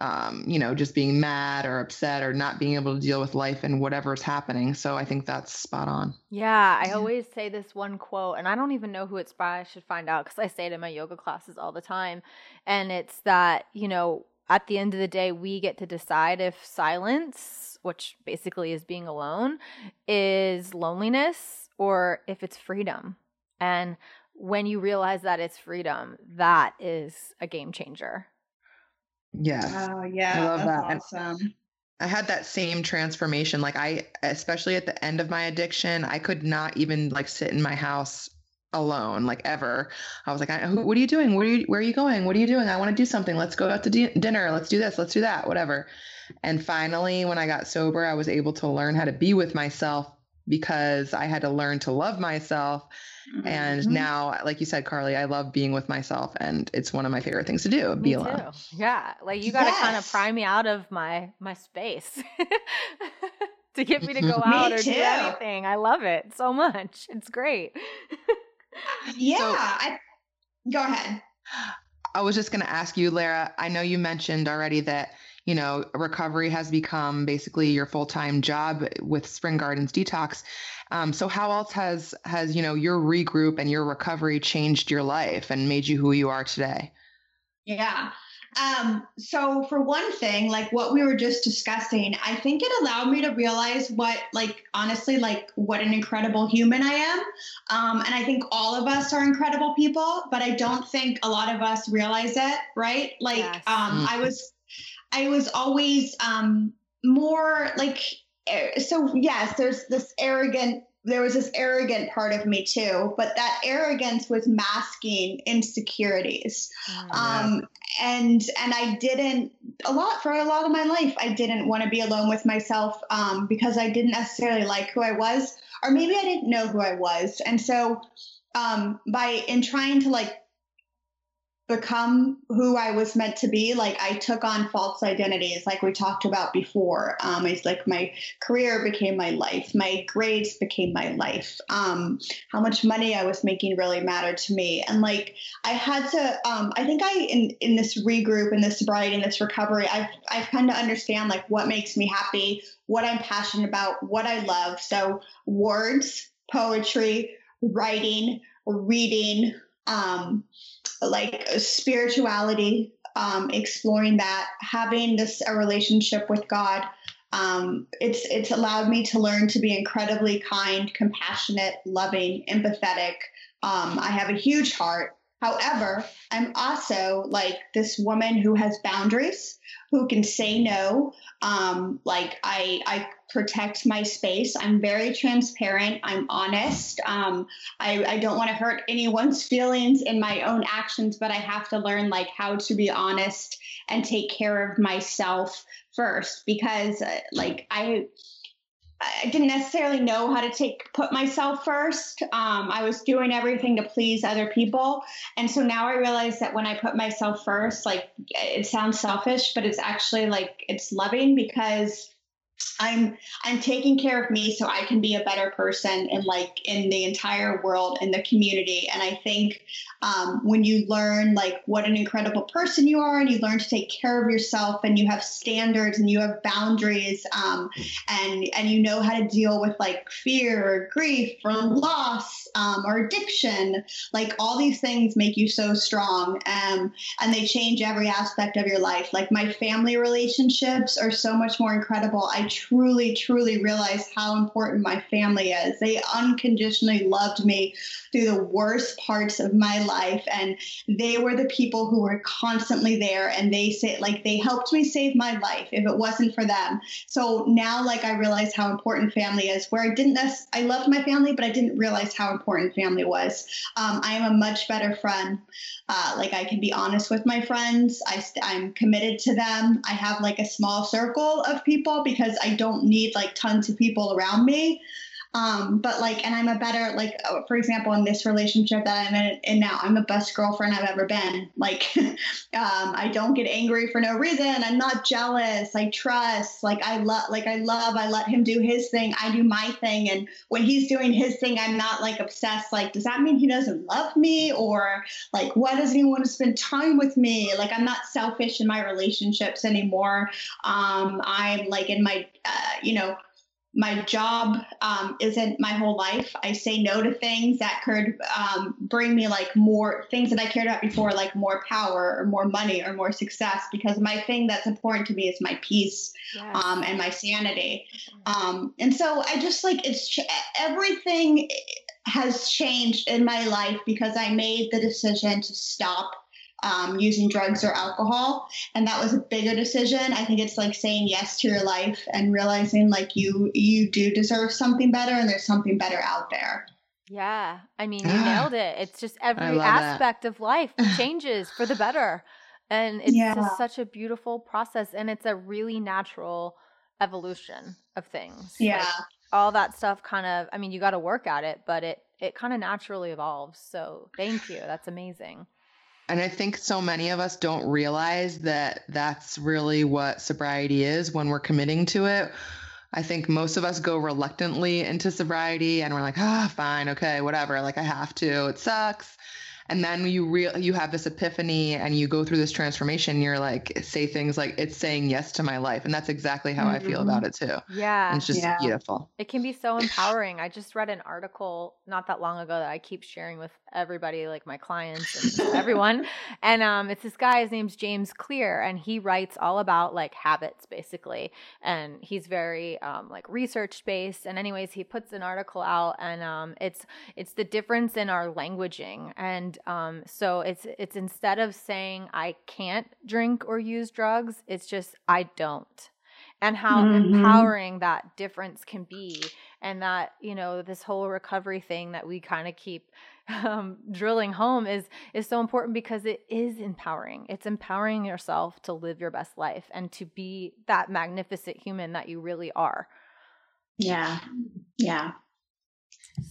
um, you know, just being mad or upset or not being able to deal with life and whatever's happening. So I think that's spot on. Yeah, I always say this one quote, and I don't even know who it's by. I should find out because I say it in my yoga classes all the time. And it's that, you know, at the end of the day, we get to decide if silence, which basically is being alone, is loneliness or if it's freedom. And when you realize that it's freedom, that is a game changer. Yeah. Oh yeah. I love that. Awesome. I had that same transformation. Like I, especially at the end of my addiction, I could not even like sit in my house alone, like ever. I was like, I, what are you doing? Where are you, where are you going? What are you doing? I want to do something. Let's go out to di- dinner. Let's do this. Let's do that. Whatever. And finally, when I got sober, I was able to learn how to be with myself because I had to learn to love myself Mm-hmm. And now, like you said, Carly, I love being with myself, and it's one of my favorite things to do. Me be alone. Too. Yeah, like you got to yes. kind of pry me out of my my space to get me to go out or too. do anything. I love it so much. It's great. yeah, so, I, go ahead. I was just going to ask you, Lara. I know you mentioned already that you know recovery has become basically your full time job with Spring Gardens Detox. Um, so how else has has you know your regroup and your recovery changed your life and made you who you are today? Yeah. Um, so for one thing, like what we were just discussing, I think it allowed me to realize what, like, honestly, like what an incredible human I am. Um, and I think all of us are incredible people, but I don't think a lot of us realize it, right? Like, yes. um, I was, I was always, um, more like so yes, there's this arrogant there was this arrogant part of me too, but that arrogance was masking insecurities. Oh, um, and and I didn't a lot for a lot of my life. I didn't want to be alone with myself um, because I didn't necessarily like who I was, or maybe I didn't know who I was. And so um, by in trying to like become who I was meant to be. Like I took on false identities, like we talked about before. Um, it's like my career became my life, my grades became my life. Um, how much money I was making really mattered to me, and like I had to. Um, I think I in in this regroup, in this sobriety, in this recovery, I've I've come to understand like what makes me happy, what I'm passionate about, what I love. So words, poetry, writing, reading. Um, like spirituality, um, exploring that, having this a relationship with God. Um, it's it's allowed me to learn to be incredibly kind, compassionate, loving, empathetic. Um, I have a huge heart. However, I'm also like this woman who has boundaries, who can say no. Um, like I, I protect my space. I'm very transparent. I'm honest. Um, I, I don't want to hurt anyone's feelings in my own actions, but I have to learn like how to be honest and take care of myself first because uh, like I I didn't necessarily know how to take put myself first. Um, I was doing everything to please other people, and so now I realize that when I put myself first, like it sounds selfish, but it's actually like it's loving because I'm I'm taking care of me so I can be a better person in like in the entire world in the community. And I think um, when you learn like what an incredible person you are, and you learn to take care of yourself, and you have standards and you have boundaries, um, and and you know how to deal with like fear or grief or loss um, or addiction, like all these things make you so strong, um, and they change every aspect of your life. Like my family relationships are so much more incredible. I truly, truly realized how important my family is. They unconditionally loved me through the worst parts of my life. And they were the people who were constantly there. And they say, like, they helped me save my life if it wasn't for them. So now, like, I realize how important family is, where I didn't, I loved my family, but I didn't realize how important family was. Um, I am a much better friend. Uh, like, I can be honest with my friends. I, I'm committed to them. I have like a small circle of people because I don't need like tons of people around me. Um, but like, and I'm a better, like, uh, for example, in this relationship that I'm in, in now, I'm the best girlfriend I've ever been. Like, um, I don't get angry for no reason. I'm not jealous. I trust. Like, I love, like, I love, I let him do his thing. I do my thing. And when he's doing his thing, I'm not like obsessed. Like, does that mean he doesn't love me? Or like, why doesn't he want to spend time with me? Like, I'm not selfish in my relationships anymore. Um, I'm like in my, uh, you know, my job um, isn't my whole life. I say no to things that could um, bring me like more things that I cared about before, like more power or more money or more success, because my thing that's important to me is my peace yes. um, and my sanity. Um, and so I just like it's ch- everything has changed in my life because I made the decision to stop um, using drugs or alcohol. And that was a bigger decision. I think it's like saying yes to your life and realizing like you you do deserve something better and there's something better out there. Yeah. I mean, you nailed it. It's just every aspect that. of life changes for the better. And it's yeah. just such a beautiful process and it's a really natural evolution of things. Yeah. Like, all that stuff kind of I mean, you got to work at it, but it it kind of naturally evolves. So, thank you. That's amazing. And I think so many of us don't realize that that's really what sobriety is when we're committing to it. I think most of us go reluctantly into sobriety and we're like, ah, oh, fine, okay, whatever. Like I have to. It sucks and then you real you have this epiphany and you go through this transformation you're like say things like it's saying yes to my life and that's exactly how mm-hmm. i feel about it too yeah and it's just yeah. beautiful it can be so empowering i just read an article not that long ago that i keep sharing with everybody like my clients and everyone. And um it's this guy his name's james clear and he writes all about like habits basically. And he's very um like research based and anyways he puts an article out and um it's it's the difference in our languaging. And um, so it's it's instead of saying I can't drink or use drugs, it's just I don't. And how mm-hmm. empowering that difference can be, and that you know this whole recovery thing that we kind of keep um, drilling home is is so important because it is empowering. It's empowering yourself to live your best life and to be that magnificent human that you really are. Yeah, yeah.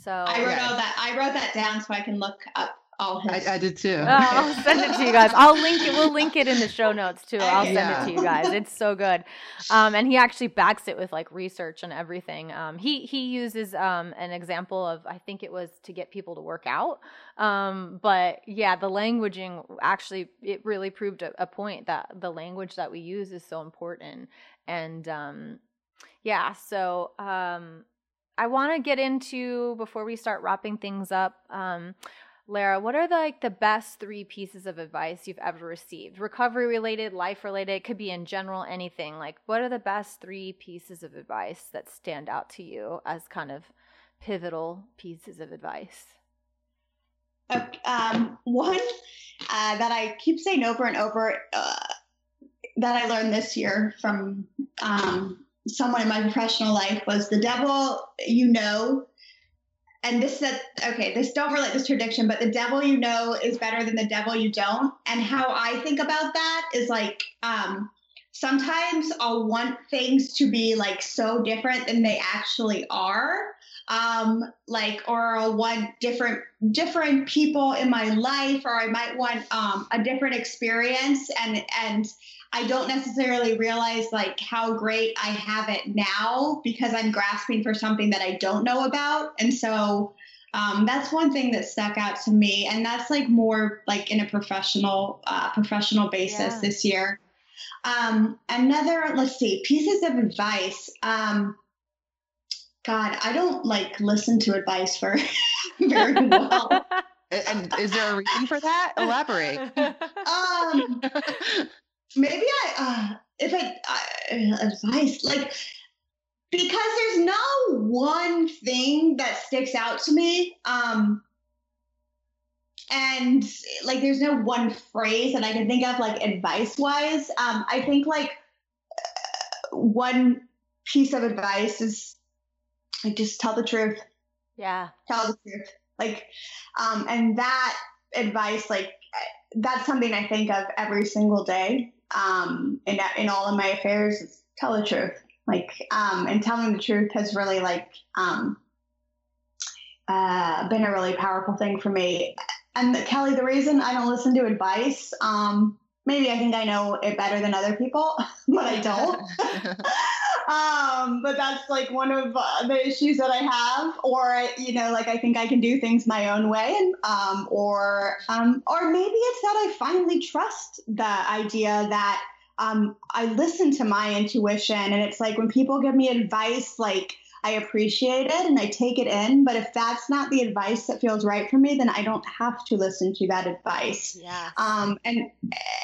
So I wrote all that. I wrote that down so I can look up all his. I, I did too. Oh, I'll send it to you guys. I'll link it. We'll link it in the show notes too. I'll send yeah. it to you guys. It's so good. Um, and he actually backs it with like research and everything. Um, he he uses um, an example of I think it was to get people to work out. Um, but yeah, the languaging actually it really proved a, a, point that the language that we use is so important. And um, yeah, so um, I want to get into before we start wrapping things up. Lara, what are the, like the best three pieces of advice you've ever received? Recovery related, life related, it could be in general anything. Like what are the best three pieces of advice that stand out to you as kind of pivotal pieces of advice? Um, one uh, that I keep saying over and over uh, that I learned this year from um, someone in my professional life was the devil you know and this said, okay, this don't relate this to addiction, but the devil you know is better than the devil you don't. And how I think about that is like, um, sometimes I'll want things to be like so different than they actually are. um, like or I'll want different different people in my life, or I might want um, a different experience, and and I don't necessarily realize like how great I have it now because I'm grasping for something that I don't know about, and so um, that's one thing that stuck out to me, and that's like more like in a professional uh, professional basis yeah. this year. Um, another, let's see, pieces of advice. Um, God, I don't like listen to advice very, very well. and is there a reason for that? Elaborate. Um, maybe I, uh, if it uh, advice like because there's no one thing that sticks out to me. Um, and like there's no one phrase that I can think of like advice wise. Um, I think like uh, one piece of advice is like just tell the truth. Yeah. Tell the truth. Like, um, and that advice, like that's something I think of every single day. Um, in, in all of my affairs, is tell the truth. Like, um, and telling the truth has really like, um, uh, been a really powerful thing for me and the, Kelly, the reason I don't listen to advice, um, maybe I think I know it better than other people, but I don't. um, but that's like one of uh, the issues that I have, or you know, like I think I can do things my own way, and um, or um, or maybe it's that I finally trust the idea that um, I listen to my intuition, and it's like when people give me advice, like I appreciate it and I take it in. But if that's not the advice that feels right for me, then I don't have to listen to that advice. Yeah. Um, and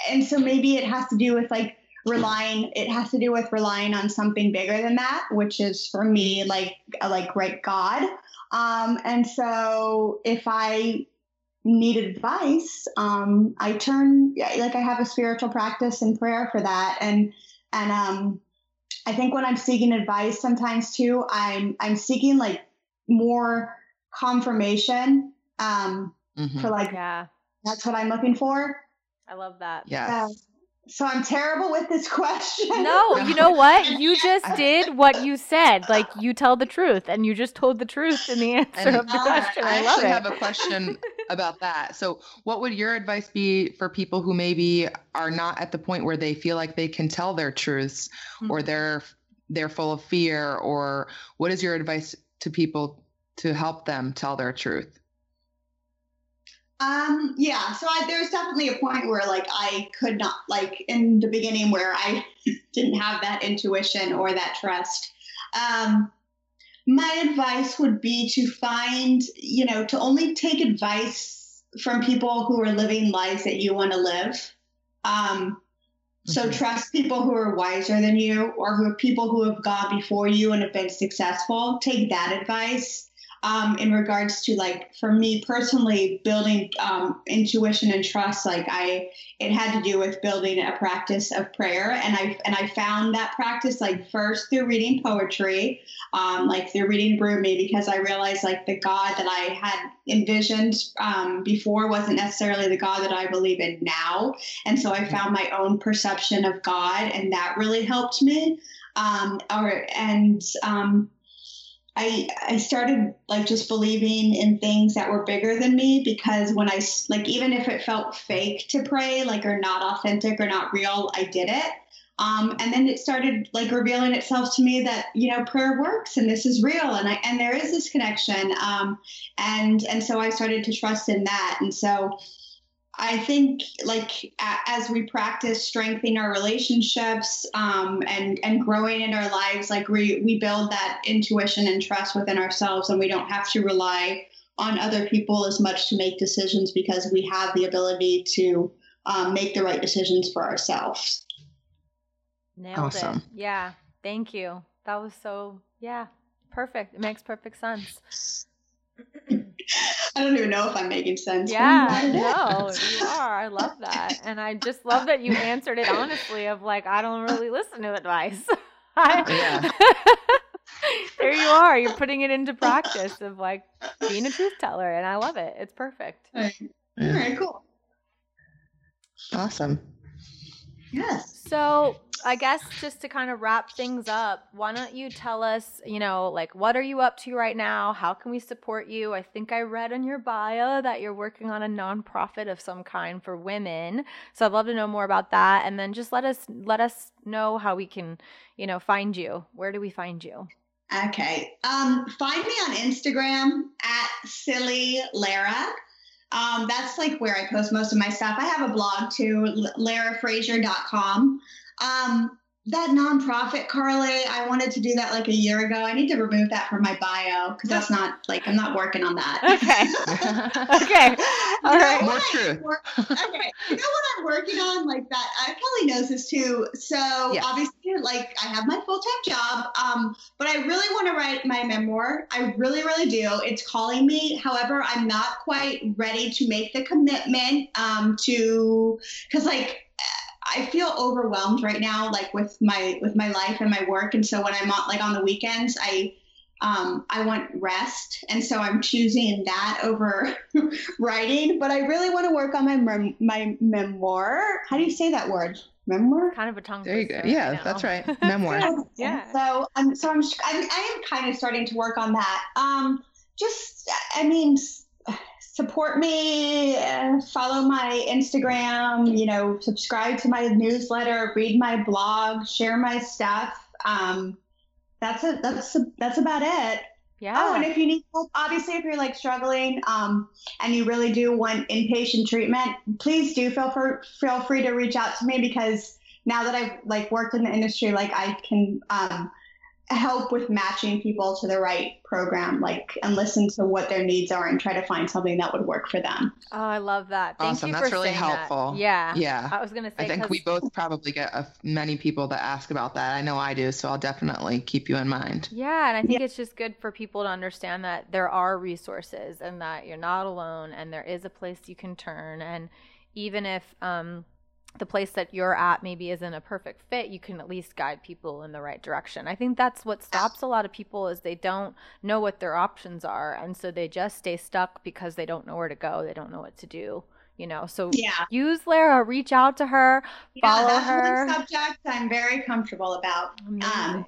and so maybe it has to do with like relying. It has to do with relying on something bigger than that, which is for me like like right God. Um, and so if I need advice, um, I turn like I have a spiritual practice and prayer for that, and and um I think when I'm seeking advice sometimes too, I'm I'm seeking like more confirmation um mm-hmm. for like yeah. that's what I'm looking for. I love that. Yeah. so I'm terrible with this question. No, you know what? You just did what you said. Like you tell the truth, and you just told the truth in the answer and of the question. I, I love actually it. have a question about that. So, what would your advice be for people who maybe are not at the point where they feel like they can tell their truths, mm-hmm. or they're they're full of fear, or what is your advice to people to help them tell their truth? Um, yeah, so I, there's definitely a point where like I could not like in the beginning where I didn't have that intuition or that trust. Um, my advice would be to find, you know, to only take advice from people who are living lives that you want to live. Um, so mm-hmm. trust people who are wiser than you or who are people who have gone before you and have been successful. Take that advice um, in regards to like for me personally building um, intuition and trust like i it had to do with building a practice of prayer. And i and i found that practice like first through reading poetry um, like through reading Rumi because i realized like the god that i had envisioned um, before wasn't necessarily the god that i believe in now. And so i found my own perception of god and that really helped me um, or and um, I I started like just believing in things that were bigger than me because when I like even if it felt fake to pray like or not authentic or not real, I did it. Um, and then it started like revealing itself to me that you know prayer works and this is real and I and there is this connection. Um, and and so I started to trust in that. And so I think like as we practice strengthening our relationships um, and and growing in our lives, like we we build that intuition and trust within ourselves, and we don't have to rely on other people as much to make decisions because we have the ability to um, make the right decisions for ourselves. Nailed awesome. it. Yeah. Thank you. That was so yeah perfect. It makes perfect sense. I don't even know if I'm making sense. Yeah, no, you are. I love that. And I just love that you answered it honestly of like, I don't really listen to advice. yeah. there you are. You're putting it into practice of like being a truth teller. And I love it. It's perfect. All right, All right cool. Awesome. Yes. So I guess just to kind of wrap things up, why don't you tell us, you know, like what are you up to right now? How can we support you? I think I read in your bio that you're working on a nonprofit of some kind for women. So I'd love to know more about that and then just let us let us know how we can, you know, find you. Where do we find you? Okay. Um, find me on Instagram at silly Lara. Um, that's like where I post most of my stuff. I have a blog too, larafrazier.com. Um, that nonprofit, Carly, I wanted to do that like a year ago. I need to remove that from my bio because that's not like I'm not working on that. Okay. okay. All right. More truth. okay. You know what I'm working on? Like that. Uh, Kelly knows this too. So yeah. obviously, like I have my full time job, um, but I really want to write my memoir. I really, really do. It's calling me. However, I'm not quite ready to make the commitment um, to because like I feel overwhelmed right now, like with my with my life and my work. And so when I'm on like on the weekends, I um, I want rest, and so I'm choosing that over writing. But I really want to work on my mem- my memoir. How do you say that word? Memoir. Kind of a tongue. There you go. Yeah, that's right. Memoir. yeah. So I'm so I'm I'm I am kind of starting to work on that. Um, just I mean support me, uh, follow my Instagram, you know, subscribe to my newsletter, read my blog, share my stuff. Um, that's it. That's that's about it. Yeah. Oh, and if you need help, obviously, if you're like struggling um, and you really do want inpatient treatment, please do feel for, feel free to reach out to me because now that I've like worked in the industry, like I can um, help with matching people to the right program like and listen to what their needs are and try to find something that would work for them. Oh i love that. Thank awesome. that's really helpful that. yeah. Yeah. I was gonna say i think we both probably get a, many people that ask about that. I know i do so i'll definitely keep you in mind. Yeah and i think yeah. it's just good for people to understand that there are resources and that you're not alone and there is a place you can turn. And even if um the place that you're at maybe isn't a perfect fit, you can at least guide people in the right direction. I think that's what stops a lot of people is they don't know what their options are and so they just stay stuck because they don't know where to go, they don't know what to do. You know, so yeah. use Lara, reach out to her, follow yeah, that's her. Subject I'm very comfortable about. Um,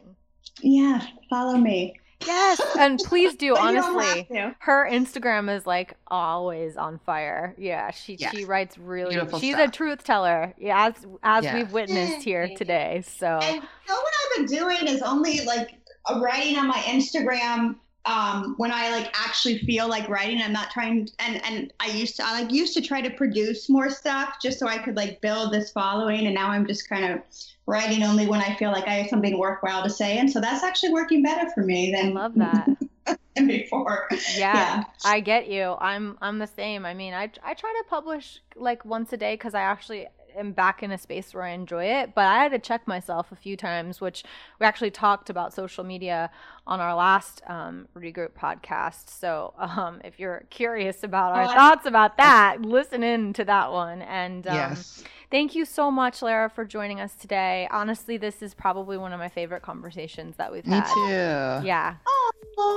yeah, follow me. Yes, and please do. honestly, her Instagram is like always on fire. Yeah, she yes. she writes really. Beautiful she's stuff. a truth teller. Yeah, as as yes. we've witnessed here today. So, and so what I've been doing is only like writing on my Instagram um, when I like actually feel like writing. I'm not trying, and and I used to I like used to try to produce more stuff just so I could like build this following, and now I'm just kind of writing only when I feel like I have something worthwhile to say. And so that's actually working better for me than I love that. before. Yeah, yeah, I get you. I'm I'm the same. I mean, I I try to publish like once a day because I actually am back in a space where I enjoy it. But I had to check myself a few times, which we actually talked about social media on our last um, regroup podcast. So um, if you're curious about our oh, thoughts about that, listen in to that one. And um, yes. Thank you so much, Lara, for joining us today. Honestly, this is probably one of my favorite conversations that we've me had. Me too. Yeah.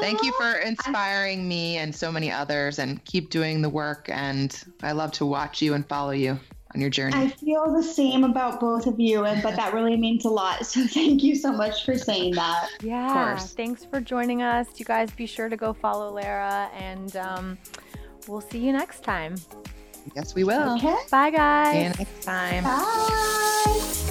Thank you for inspiring me and so many others, and keep doing the work. And I love to watch you and follow you on your journey. I feel the same about both of you, and but that really means a lot. So thank you so much for saying that. Yeah. Thanks for joining us. You guys be sure to go follow Lara, and um, we'll see you next time. Yes, we will. Okay. Bye, guys. See you next time. Bye.